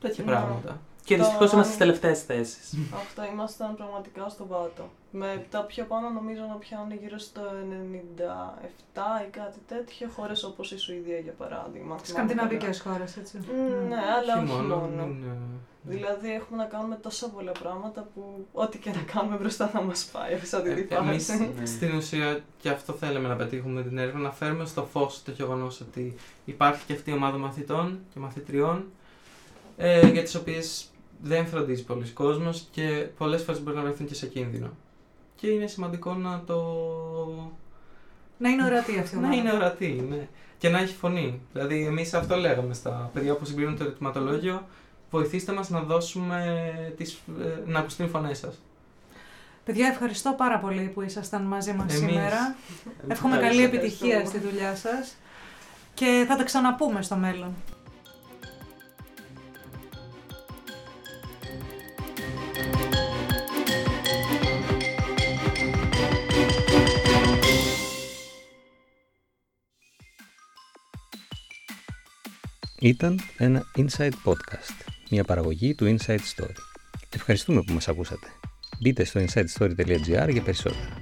Speaker 3: τέτοια
Speaker 2: Ναι.
Speaker 3: πράγματα.
Speaker 4: Και
Speaker 2: Το-
Speaker 4: δυστυχώς είμαστε στις τελευταίες θέσεις.
Speaker 2: Αυτό ήμασταν πραγματικά στον πάτο. Με τα πιο πάνω νομίζω να πιάνουν γύρω στο 97 ή κάτι τέτοιο, χώρες όπως η Σουηδία για παράδειγμα.
Speaker 1: Σκανδιναβικές χώρες, έτσι.
Speaker 2: Μμ, Ναι, αλλά όχι μόνο.
Speaker 3: μην, ε,
Speaker 2: Δηλαδή έχουμε να κάνουμε τόσα πολλά πράγματα που ό,τι και να κάνουμε μπροστά θα μας πάει σε αυτή τη
Speaker 3: Ε, εμείς
Speaker 2: φάση.
Speaker 4: Ναι.
Speaker 3: στην ουσία και αυτό θέλαμε να πετύχουμε με την έρευνα, να φέρουμε στο φως το γεγονός ότι υπάρχει και αυτή η ομάδα μαθητών και μαθητριών ε, για τις οποίες δεν φροντίζει πολλοί κόσμος και πολλές φορές μπορεί να βρεθούν και σε κίνδυνο. Και είναι σημαντικό να το...
Speaker 1: Να είναι ορατή αυτή η
Speaker 3: να
Speaker 1: ομάδα.
Speaker 3: είναι ορατή, ναι. Και να έχει φωνή. Δηλαδή εμείς αυτό λέγαμε στα παιδιά που συμπληρώνουν το ερωτηματολόγιο, βοηθήστε μας να δώσουμε τις, ε, να ακουστούν οι φωνές σας.
Speaker 1: Παιδιά, ευχαριστώ πάρα πολύ που ήσασταν μαζί μας
Speaker 3: Εμείς.
Speaker 1: σήμερα. Εύχομαι
Speaker 4: Ευχαριστώ.
Speaker 1: καλή επιτυχία στη
Speaker 2: Ευχαριστούμε.
Speaker 1: δουλειά σας και θα τα ξαναπούμε στο μέλλον.
Speaker 5: Ήταν ένα Inside Podcast, μια παραγωγή του Inside Story. Ευχαριστούμε που μας ακούσατε. Μπείτε στο insidestory.gr για περισσότερα.